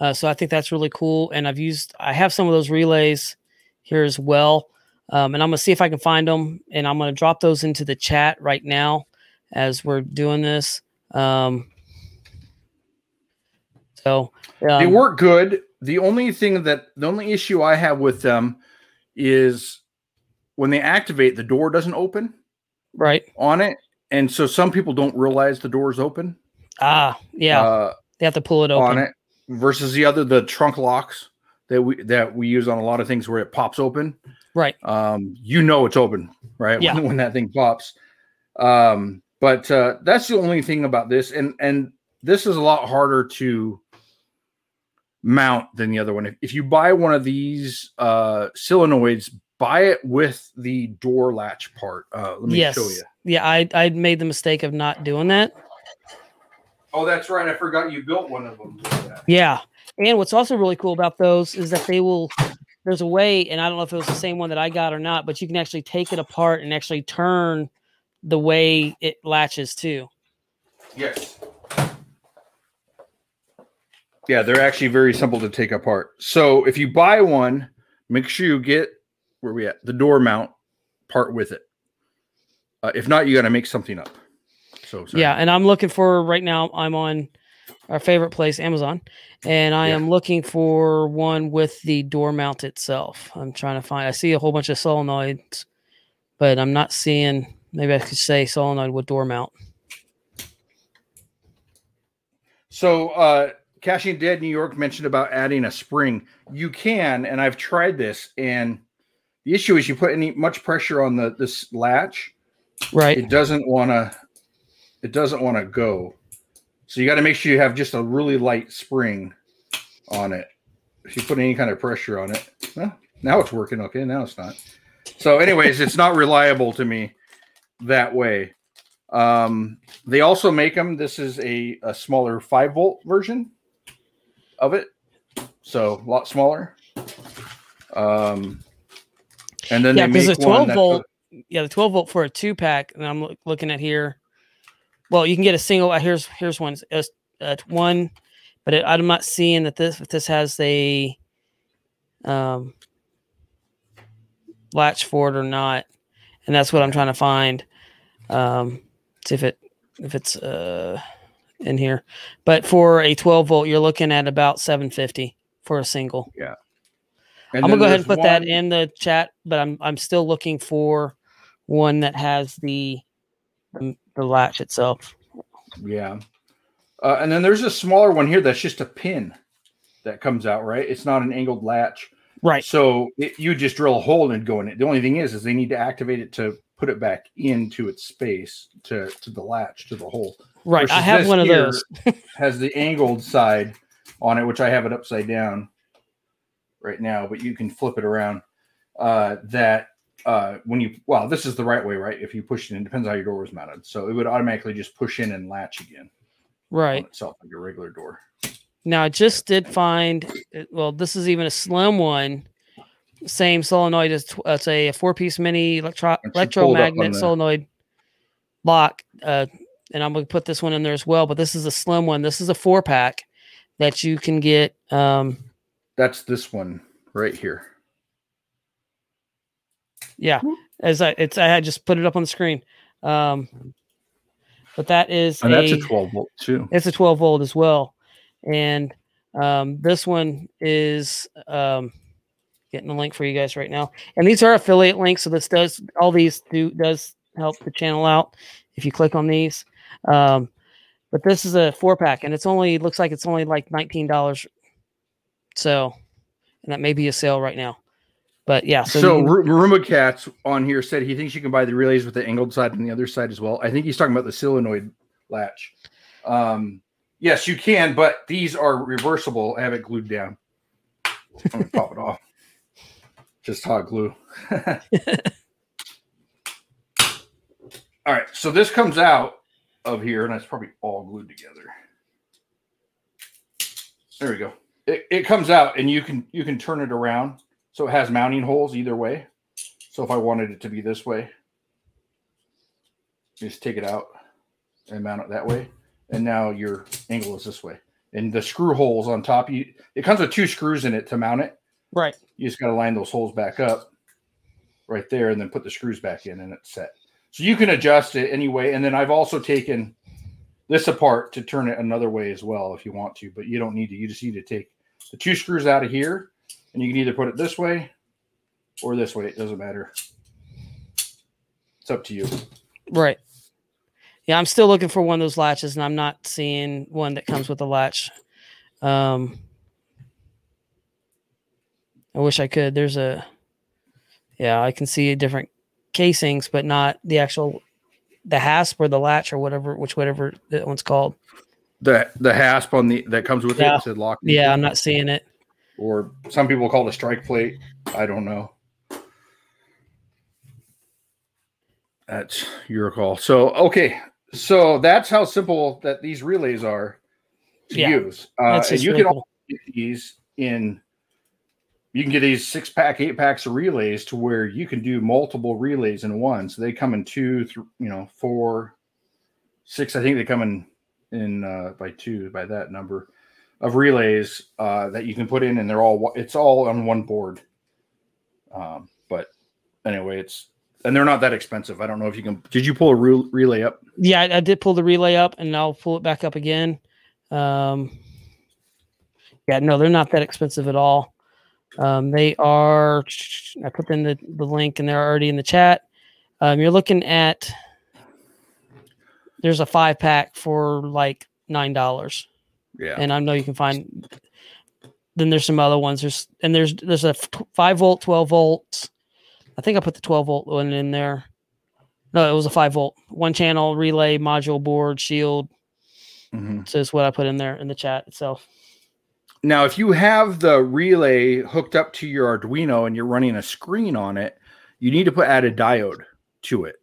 uh, so I think that's really cool. And I've used I have some of those relays here as well. Um, and I'm gonna see if I can find them, and I'm gonna drop those into the chat right now as we're doing this. Um, so they um, work good. The only thing that the only issue I have with them is when they activate, the door doesn't open right. on it, and so some people don't realize the door's open. Ah, yeah, uh, they have to pull it open. on it. versus the other, the trunk locks that we that we use on a lot of things where it pops open. Right. Um, you know it's open, right? Yeah. When, when that thing pops. Um, but uh, that's the only thing about this, and and this is a lot harder to mount than the other one. If, if you buy one of these uh solenoids, buy it with the door latch part. Uh, let me yes. show you. Yeah, I I made the mistake of not doing that. Oh, that's right. I forgot you built one of them. Yeah. And what's also really cool about those is that they will there's a way, and I don't know if it was the same one that I got or not, but you can actually take it apart and actually turn the way it latches too. Yes. Yeah, they're actually very simple to take apart. So if you buy one, make sure you get where we at the door mount part with it. Uh, if not, you got to make something up. So sorry. Yeah, and I'm looking for right now. I'm on our favorite place, Amazon, and I Yeah. am looking for one with the door mount itself. I'm trying to find. I see a whole bunch of solenoids, but I'm not seeing. Maybe I could say solenoid with door mount. So uh Caching Dead New York mentioned about adding a spring. You can, and I've tried this, and the issue is you put any much pressure on the this latch, Right. it doesn't want to it doesn't want to go so you got to make sure you have just a really light spring on it if you put any kind of pressure on it well, now it's working okay now it's not so anyways it's not reliable to me that way um they also make them this is a, a smaller 5 volt version of it so a lot smaller um and then Yeah, because the 12 that's volt, yeah, the 12 volt for a two pack, and I'm loo- looking at here. Well, you can get a single. uh, Here's here's one. It's uh, one, but it, I'm not seeing that this if this has a um latch for it or not, and that's what I'm trying to find. Um, see if it if it's uh in here, but for a 12 volt, you're looking at about 750 for a single. Yeah. And I'm gonna go ahead and there's put that in the chat, but I'm I'm still looking for one that has the the, the latch itself. Yeah. Uh, and then there's a smaller one here that's just a pin that comes out, right? It's not an angled latch. Right. So it, you just drill a hole and go in it. The only thing is, is they need to activate it to put it back into its space to, to the latch, to the hole. Right. I have one of those. Has the angled side on it, which I have it upside down right now, but you can flip it around. Uh, that uh, when you, well, this is the right way, right? If you push it in, depends how your door is mounted. So it would automatically just push in and latch again Right. itself like a regular door. Now I just did find well, this is even a slim one. Same solenoid as tw- uh, it's a, four piece mini electro And she pulled up on electromagnet the- solenoid lock. Uh, and I'm gonna put this one in there as well, but this is a slim one. This is a four pack that you can get um That's this one right here. Yeah, as I it's I had just put it up on the screen. Um, but that is And that's a, a 12 volt too. it's a 12 volt as well, and um, this one is um, getting the link for you guys right now. And these are affiliate links, so this does all these do does help the channel out if you click on these. Um, but this is a four pack, and it's only looks like it's only like nineteen dollars. So, and that may be a sale right now. But yeah, so, So, you- Ru- Roomba Cats on here said he thinks you can buy the relays with the angled side and the other side as well. I think he's talking about the solenoid latch. Um, yes, you can, but these are reversible. I have it glued down. I'm gonna pop it off. Just hot glue. all right, so this comes out of here, and it's probably all glued together. There we go. It, it comes out, and you can you can turn it around so it has mounting holes either way. So if I wanted it to be this way, just take it out and mount it that way. And now your angle is this way. And the screw holes on top, you it comes with two screws in it to mount it. Right. You just got to line those holes back up right there and then put the screws back in and it's set. So you can adjust it anyway. And then I've also taken this apart to turn it another way as well if you want to, but you don't need to. You just need to take the two screws out of here and you can either put it this way or this way. It doesn't matter. It's up to you. Right. Yeah, I'm still looking for one of those latches, and I'm not seeing one that comes with a latch. Um, I wish I could. There's a, yeah, I can see different casings, but not the actual, the hasp or the latch or whatever, which whatever that one's called. The the hasp on the that comes with Yeah. it said lock. Yeah, I'm not seeing it. Or some people call it a strike plate. I don't know. That's your call. So okay, so that's how simple that these relays are to Yeah. use. Uh, and you can also get these in. You can get these six pack, eight packs of relays to where you can do multiple relays in one. So they come in two, th- you know, four, six. I think they come in in uh, by two by that number of relays uh, that you can put in, and they're all it's all on one board. Um, but anyway, it's and they're not that expensive. I don't know if you can. Did you pull a re- relay up? Yeah, I, I did pull the relay up, and I'll pull it back up again. Um, yeah, no, they're not that expensive at all. Um, they are. I put in the, the link, and they're already in the chat. Um, you're looking at. There's a five pack for like nine dollars, Yeah. and I know you can find. Then there's some other ones. There's and there's there's a five volt, twelve volts. I think I put the twelve volt one in there. No, it was a five volt, one channel relay module board shield. Mhm. So it's what I put in there in the chat itself. Now, if you have the relay hooked up to your Arduino and you're running a screen on it, you need to put add a diode to it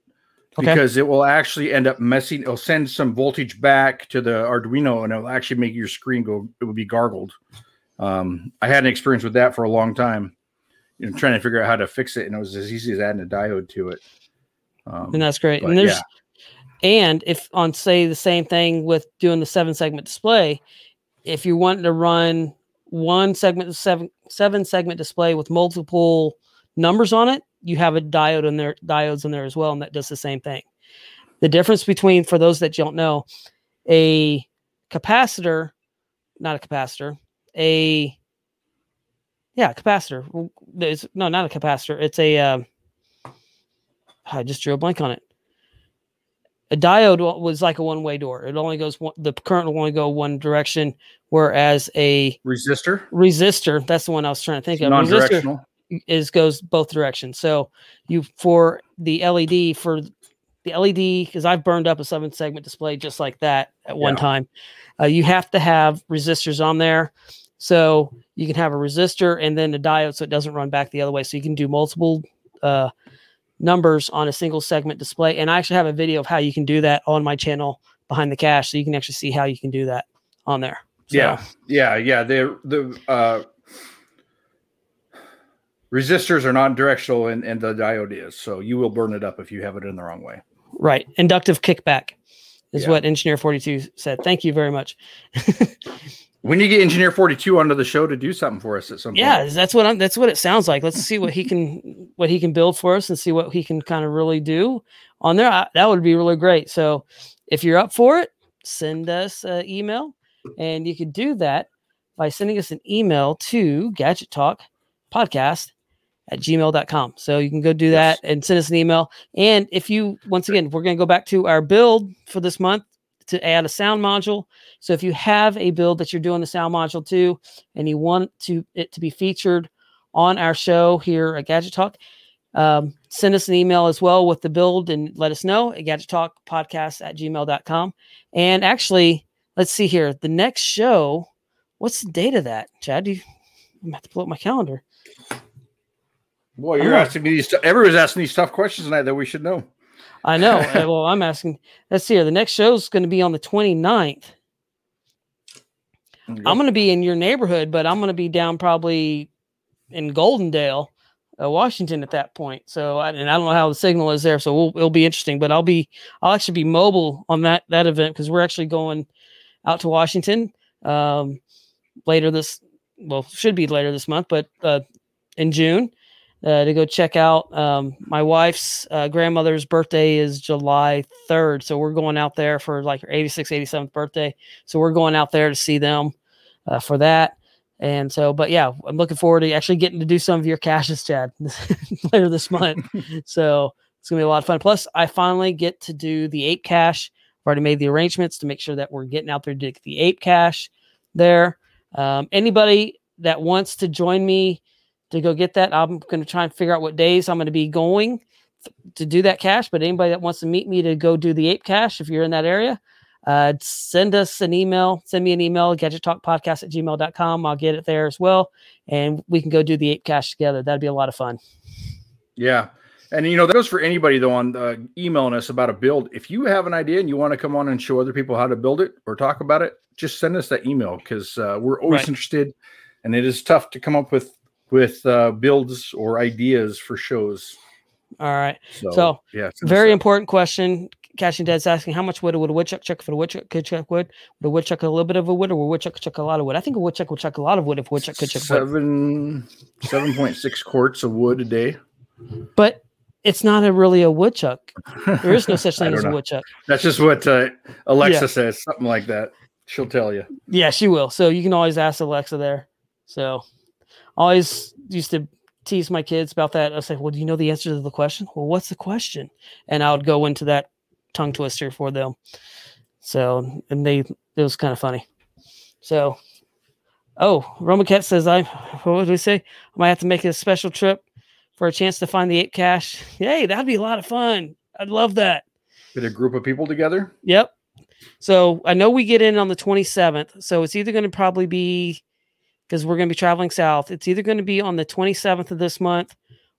Okay. because it will actually end up messing. It'll send some voltage back to the Arduino and it'll actually make your screen go. It will be gargled. Um, I had an experience with that for a long time. You know, trying to figure out how to fix it, and it was as easy as adding a diode to it. Um, and that's great. And there's yeah. and if on say the same thing with doing the seven segment display, if you want to run one segment seven seven segment display with multiple numbers on it, you have a diode in there diodes in there as well, and that does the same thing. The difference between for those that don't know, a capacitor, not a capacitor, a yeah, capacitor. There's no, not a capacitor. It's a. Um, I just drew a blank on it. A diode was like a one-way door. It only goes one. The current will only go one direction, whereas a resistor, resistor. That's the one I was trying to think of. Non-directional. is goes both directions. So you for the LED for the LED because I've burned up a seven segment display just like that at one Yeah. time. Uh, you have to have resistors on there, so you can have a resistor and then a diode so it doesn't run back the other way. So you can do multiple uh, numbers on a single segment display. And I actually have a video of how you can do that on my channel behind the cache, so you can actually see how you can do that on there. So, Yeah, yeah, yeah. The the uh, resistors are non-directional, and, and the diode is. So you will burn it up if you have it in the wrong way. Right. Inductive kickback is Yeah. what Engineer 42 said. Thank you very much. We need to get Engineer Forty Two onto the show to do something for us at some yeah, point. Yeah, that's what I'm, that's what it sounds like. Let's see what he can what he can build for us and see what he can kind of really do on there. I, that would be really great. So if you're up for it, send us an email and you could do that by sending us an email to gadget talk podcast at gmail.com. So you can go do Yes. that and send us an email. And if you, once again, we're going to go back to our build for this month to add a sound module. So if you have a build that you're doing the sound module to, and you want to it to be featured on our show here at Gadget Talk, um, send us an email as well with the build and let us know at Gadget Talk Podcast at gmail.com. And actually, let's see here. The next show, what's the date of that? Chad, do you, I'm gonna have to pull up my calendar. Boy, you're asking me these. Everybody's asking these tough questions tonight that we should know. I know. well, I'm asking. Let's see here. The next show is going to be on the 29th. I'm going to be in your neighborhood, but I'm going to be down probably in Goldendale, uh, Washington at that point. So, I, and I don't know how the signal is there, so we'll, it'll be interesting. But I'll be, I'll actually be mobile on that that event because we're actually going out to Washington um, later this, well, should be later this month, but uh, in June. Uh, to go check out um, my wife's uh, grandmother's birthday is July 3rd. So we're going out there for like her 86th, 87th birthday. So we're going out there to see them uh, for that. And so, but yeah, I'm looking forward to actually getting to do some of your caches, Chad, later this month. so it's gonna be a lot of fun. Plus, I finally get to do the ape cache. I've already made the arrangements to make sure that we're getting out there to get the ape cache there. Um, anybody that wants to join me to go get that, I'm going to try and figure out what days I'm going to be going to do that cache. But anybody that wants to meet me to go do the ape cache, if you're in that area, uh, send us an email. Send me an email, gadgettalkpodcast at gmail.com. I'll get it there as well. And we can go do the ape cache together. That'd be a lot of fun. Yeah. And you know that goes for anybody though on uh, emailing us about a build. If you have an idea and you want to come on and show other people how to build it or talk about it, just send us that email because uh, we're always right. interested. And it is tough to come up with with uh, builds or ideas for shows. All right. So, so yeah, very important question. Caching Dead's asking how much wood would a woodchuck chuck if a woodchuck could chuck wood? Would a woodchuck a little bit of a wood or would a woodchuck chuck a lot of wood? I think a woodchuck would chuck a lot of wood if a woodchuck could chuck seven, wood. Seven point six quarts of wood a day. But it's not a really a woodchuck. There is no such thing as a woodchuck. That's just what uh, Alexa yeah. says, something like that. She'll tell you. Yeah, she will. So you can always ask Alexa there. So always used to tease my kids about that. I was like, well, do you know the answer to the question? Well, what's the question? And I would go into that tongue twister for them. So, and they, it was kind of funny. So, oh, Roma Cat says, I, what did we say? I might have to make a special trip for a chance to find the ape cache. Yay, that'd be a lot of fun. I'd love that. Get a group of people together? Yep. So I know we get in on the 27th. So it's either going to probably be because we're going to be traveling south. It's either going to be on the 27th of this month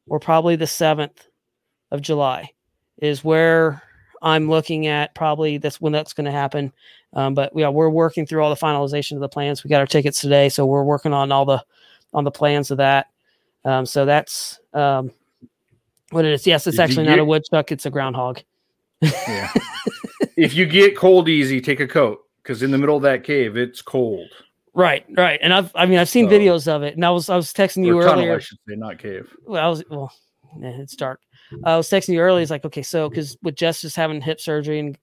or probably the 7th of July is where I'm looking at probably that's when that's going to happen. Um, but yeah, we're working through all the finalization of the plans. We got our tickets today, so we're working on all the on the plans of that. Um, so that's um, what it is. Yes, it's actually get, not a woodchuck; it's a groundhog. yeah. if you get cold easy, take a coat because in the middle of that cave, it's cold. Right, right. And I've I mean I've seen so, videos of it. And I was I was texting you tunnel, earlier. I should say, not cave. Well, I was well, yeah, it's dark. I was texting you earlier. It's like, okay, so because with Jess just having hip surgery and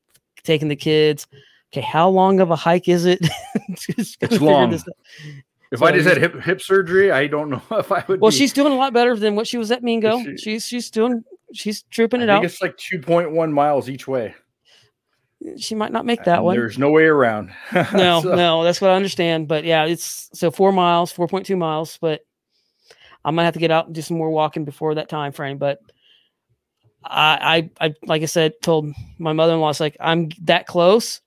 taking the kids, okay, how long of a hike is it? it's long. If so, I just had hip hip surgery, I don't know if I would. Well, be... she's doing a lot better than what she was at Mingo. She, she's she's doing she's trooping it I out. It's like two point one miles each way she might not make uh, that and one. There's no way around. no, so. no, that's what I understand. But yeah, it's so four miles, four point two miles. But I'm gonna have to get out and do some more walking before that time frame. But I, I, I like I said, told my mother-in-law, it's like I'm that close.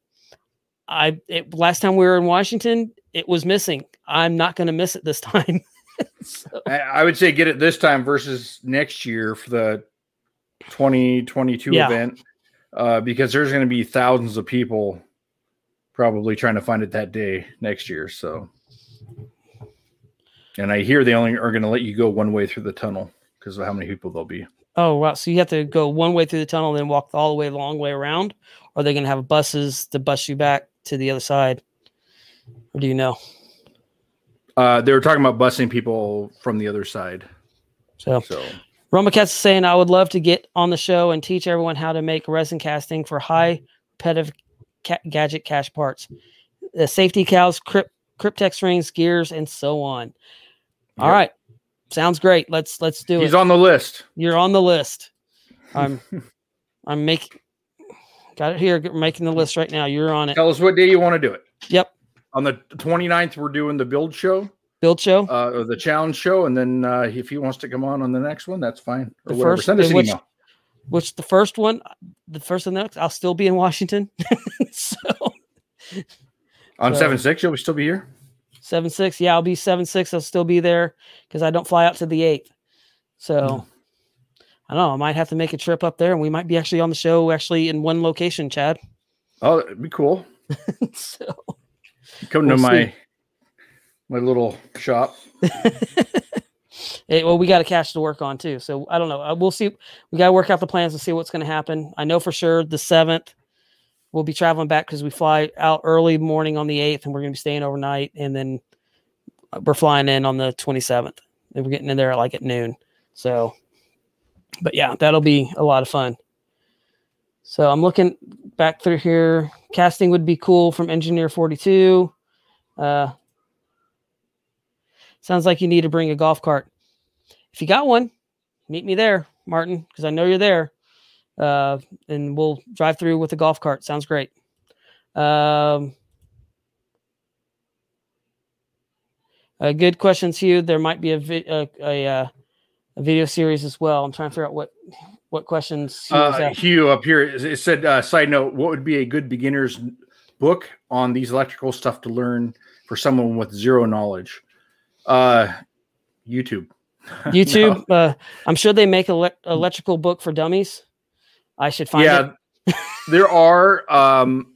I it, last time we were in Washington, it was missing. I'm not gonna miss it this time. so. I would say get it this time versus next year for the 2022 yeah. event uh, because there's going to be thousands of people probably trying to find it that day next year. So, and I hear they only are going to let you go one way through the tunnel because of how many people there'll be. Oh wow! So you have to go one way through the tunnel, and then walk all the way, long way around, or are they going to have buses to bus you back to the other side? Or do you know? Uh, they were talking about busing people from the other side. So, so Roma Cats is saying, I would love to get on the show and teach everyone how to make resin casting for high repetitive ca- gadget cache parts, the safety cows, crypt, cryptex rings, gears, and so on. All yep. right, sounds great. Let's let's do He's it. He's on the list. You're on the list. I'm I'm making got it here. Making the list right now. You're on it. Tell us what day you want to do it. Yep. On the 29th, we're doing the build show build show uh, or the challenge show, and then uh, if he wants to come on on the next one, that's fine. Or the whatever. first, send us an which, email. Which the first one, the first and next, I'll still be in Washington. so on so, seven six, you'll still be here. Seven six, yeah, I'll be seven six. I'll still be there because I don't fly out to the eighth. So. Mm. I don't know. I might have to make a trip up there, and we might be actually on the show, actually in one location, Chad. Oh, it'd be cool. so, come we'll to see my little shop. well, we got a cache to work on too. So I don't know. Uh, we'll see. We got to work out the plans and see what's going to happen. I know for sure the seventh we'll be traveling back because we fly out early morning on the eighth, and we're going to be staying overnight, and then we're flying in on the twenty seventh. And we're getting in there like at noon. So, but yeah, that'll be a lot of fun. So I'm looking back through here. Casting would be cool from Engineer 42. Uh, Sounds like you need to bring a golf cart. If you got one, meet me there, Martin, because I know you're there. Uh, and we'll drive through with a golf cart. Sounds great. Um, Uh, good questions, Hugh. There might be a, vi- a, a, uh, a video series as well. I'm trying to figure out what what questions. Hugh Uh. Hugh up here it it said, uh, side note, what would be a good beginner's book on these electrical stuff to learn for someone with zero knowledge? Uh, YouTube. YouTube. Uh, I'm sure they make a electrical book for dummies. I should find it. there are. Um,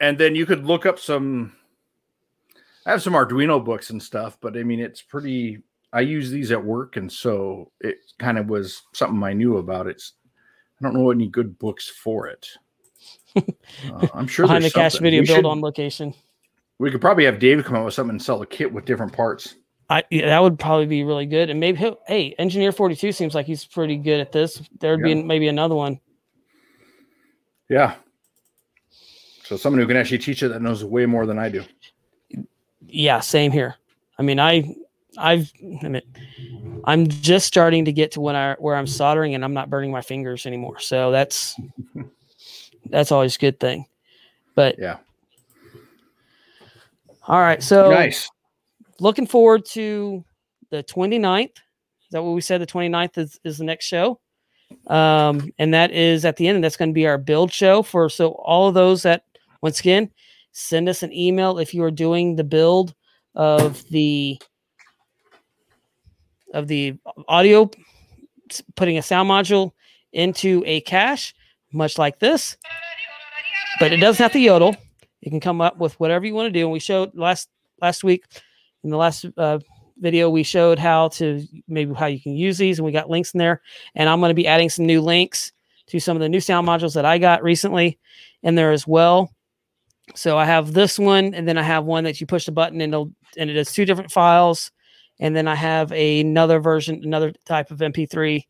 and then you could look up some. I have some Arduino books and stuff, but I mean, it's pretty. I use these at work, and so it kind of was something I knew about. It's. I don't know any good books for it. Uh, I'm sure behind the something. video We build should- on location. We could probably have Dave come up with something and sell a kit with different parts. I yeah, that would probably be really good. And maybe hey, Engineer 42 seems like he's pretty good at this. There'd be maybe another one. Yeah. So someone who can actually teach it that knows way more than I do. Yeah, same here. I mean, I I've I mean, I'm just starting to get to when I where I'm soldering and I'm not burning my fingers anymore. So that's that's always a good thing. But Yeah. all right, so nice. Looking forward to the 29th. Is that what we said? The 29th is, is the next show. Um, and that is at the end, and that's going to be our build show for so all of those that once again send us an email if you are doing the build of the of the audio putting a sound module into a cache much like this but it doesn't have to yodel you can come up with whatever you want to do and we showed last last week in the last uh, video we showed how to maybe how you can use these and we got links in there. And i'm going to be adding some new links to some of the new sound modules that i got recently in there as well. So i have this one and then i have one that you push the button and it'll and it is two different files. And then i have another version another type of mp3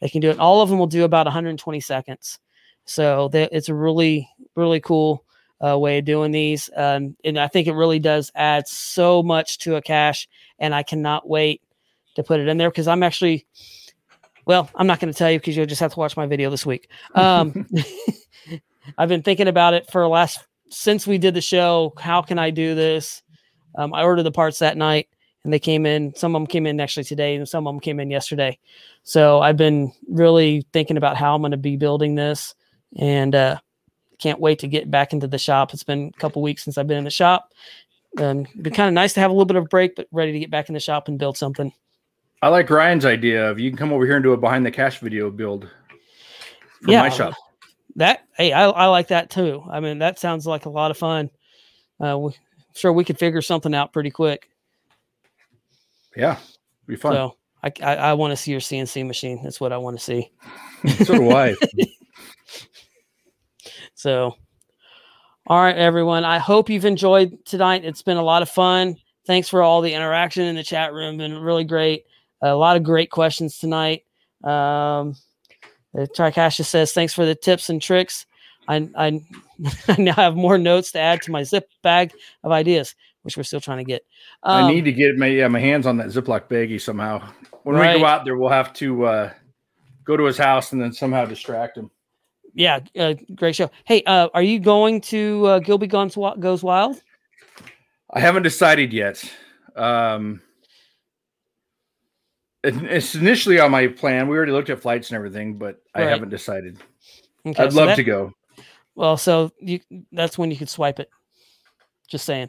that can do it. All of them will do about 120 seconds. So that it's a really really cool uh, way of doing these. Um, and I think it really does add so much to a cache. And I cannot wait to put it in there because I'm actually, well, I'm not going to tell you because you'll just have to watch my video this week. Um, I've been thinking about it for last, since we did the show. How can I do this? Um, I ordered the parts that night and they came in. Some of them came in actually today and some of them came in yesterday. So I've been really thinking about how I'm going to be building this. And, uh, can't wait to get back into the shop. It's been a couple weeks since I've been in the shop. Um, it'd be kind of nice to have a little bit of a break, but ready to get back in the shop and build something. I like Ryan's idea of you can come over here and do a behind the cache video build for Yeah. my shop. That hey, I, I like that too. I mean, that sounds like a lot of fun. Uh, we, sure we could figure something out pretty quick. Yeah, be fun. So I I, I want to see your CNC machine. That's what I want to see. So, do I. So, all right, everyone. I hope you've enjoyed tonight. It's been a lot of fun. Thanks for all the interaction in the chat room. Been really great. A lot of great questions tonight. Um, the Tricasha says, "Thanks for the tips and tricks. I, I, I now have more notes to add to my zip bag of ideas, which we're still trying to get. I Um, need to get my yeah, my hands on that Ziploc baggie somehow. When we go out there, we'll have to uh, go to his house and then somehow distract him. Yeah, uh, great show. Hey, uh, are you going to uh, Gilby Guns Goes Wild? I haven't decided yet. Um, it's initially on my plan. We already looked at flights and everything, but I haven't decided. Okay, I'd so love that- to go. Well, so you that's when you could swipe it. Just saying.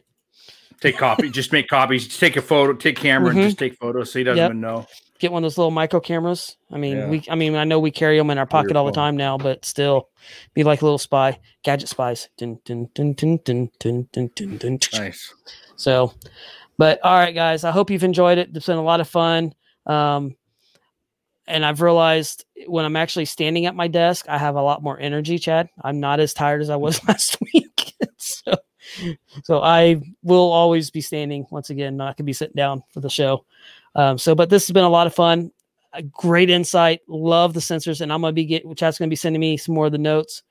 Take copy, just make copies, Just take a photo, take camera, Mhm. and just take photos so he doesn't Yep. even know. Get one of those little micro cameras. I mean, Yeah. we I mean, I know we carry them in our pocket all the time now, but still be like a little spy, gadget spies. Dun, dun, dun, dun, dun, dun, dun, dun, dun. Nice. So, but all right, guys, I hope you've enjoyed it. It's been a lot of fun. Um, and I've realized when I'm actually standing at my desk, I have a lot more energy, Chad. I'm not as tired as I was last week. so, so I will always be standing once again. Not gonna be sitting down for the show. Um, so, but this has been a lot of fun. A great insight. Love the sensors, and I'm gonna be get. Chad's gonna be sending me some more of the notes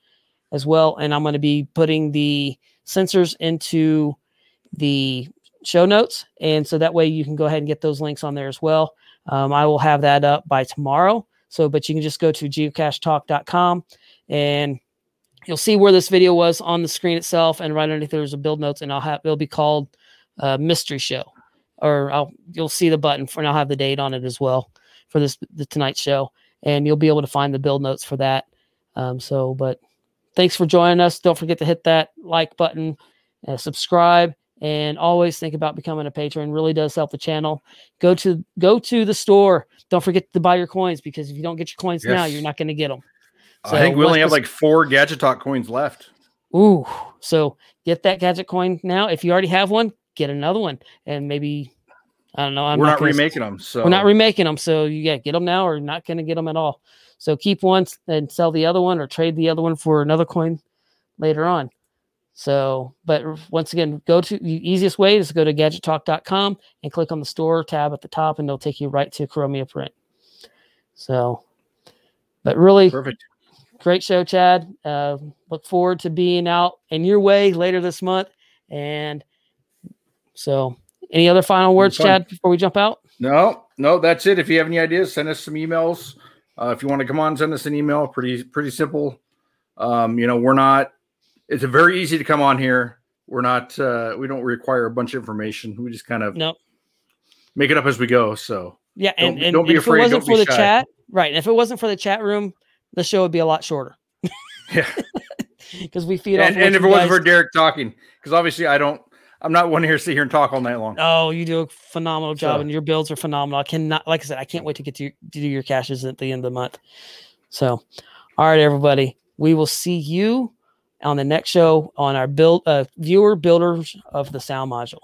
as well, and I'm gonna be putting the sensors into the show notes. And so that way you can go ahead and get those links on there as well. Um, I will have that up by tomorrow. So, but you can just go to geocachetalk.com and you'll see where this video was on the screen itself. And right underneath there's a build notes, and I'll have it'll be called uh, Mystery Show. Or I'll you'll see the button for and I'll have the date on it as well for this the tonight show, and you'll be able to find the build notes for that. Um, so, but thanks for joining us. Don't forget to hit that like button, uh, subscribe, and always think about becoming a patron. Really does help the channel. Go to go to the store. Don't forget to buy your coins because if you don't get your coins now, you're not going to get them. I think we only have like four Gadget Talk coins left. Ooh, so get that gadget coin now. If you already have one, get another one, and maybe I don't know. I'm We're not, gonna- remaking them, so We're not remaking them, so you yeah, get them now, or not going to get them at all. So keep one and sell the other one, or trade the other one for another coin later on. So, but once again, go to the easiest way is to go to gadgettalk.com and click on the store tab at the top, and they'll take you right to Chromia Print. So, but really, perfect. great show, Chad. Uh, look forward to being out in your way later this month. And so, any other final words. Chad, before we jump out? No, no, that's it. If you have any ideas, send us some emails. Uh, if you want to come on, send us an email. Pretty, pretty simple. Um, you know, we're not. It's a very easy to come on here. We're not. Uh, we don't require a bunch of information. We just kind of No. make it up as we go. So Yeah, Don't and, don't be and afraid, if it wasn't don't for the shy. chat, right? And if it wasn't for the chat room, the show would be a lot shorter yeah. because we feed off. and, what and if it wasn't for Derek talking, because obviously I don't. I'm not one here to sit here and talk all night long. oh, you do a phenomenal job, So- and your builds are phenomenal. I cannot, like I said, I can't wait to get to, your, to do your caches at the end of the month. So, all right, everybody, we will see you on the next show on our build uh, viewer builders of the sound module.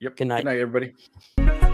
Yep. Good night. Good night, everybody.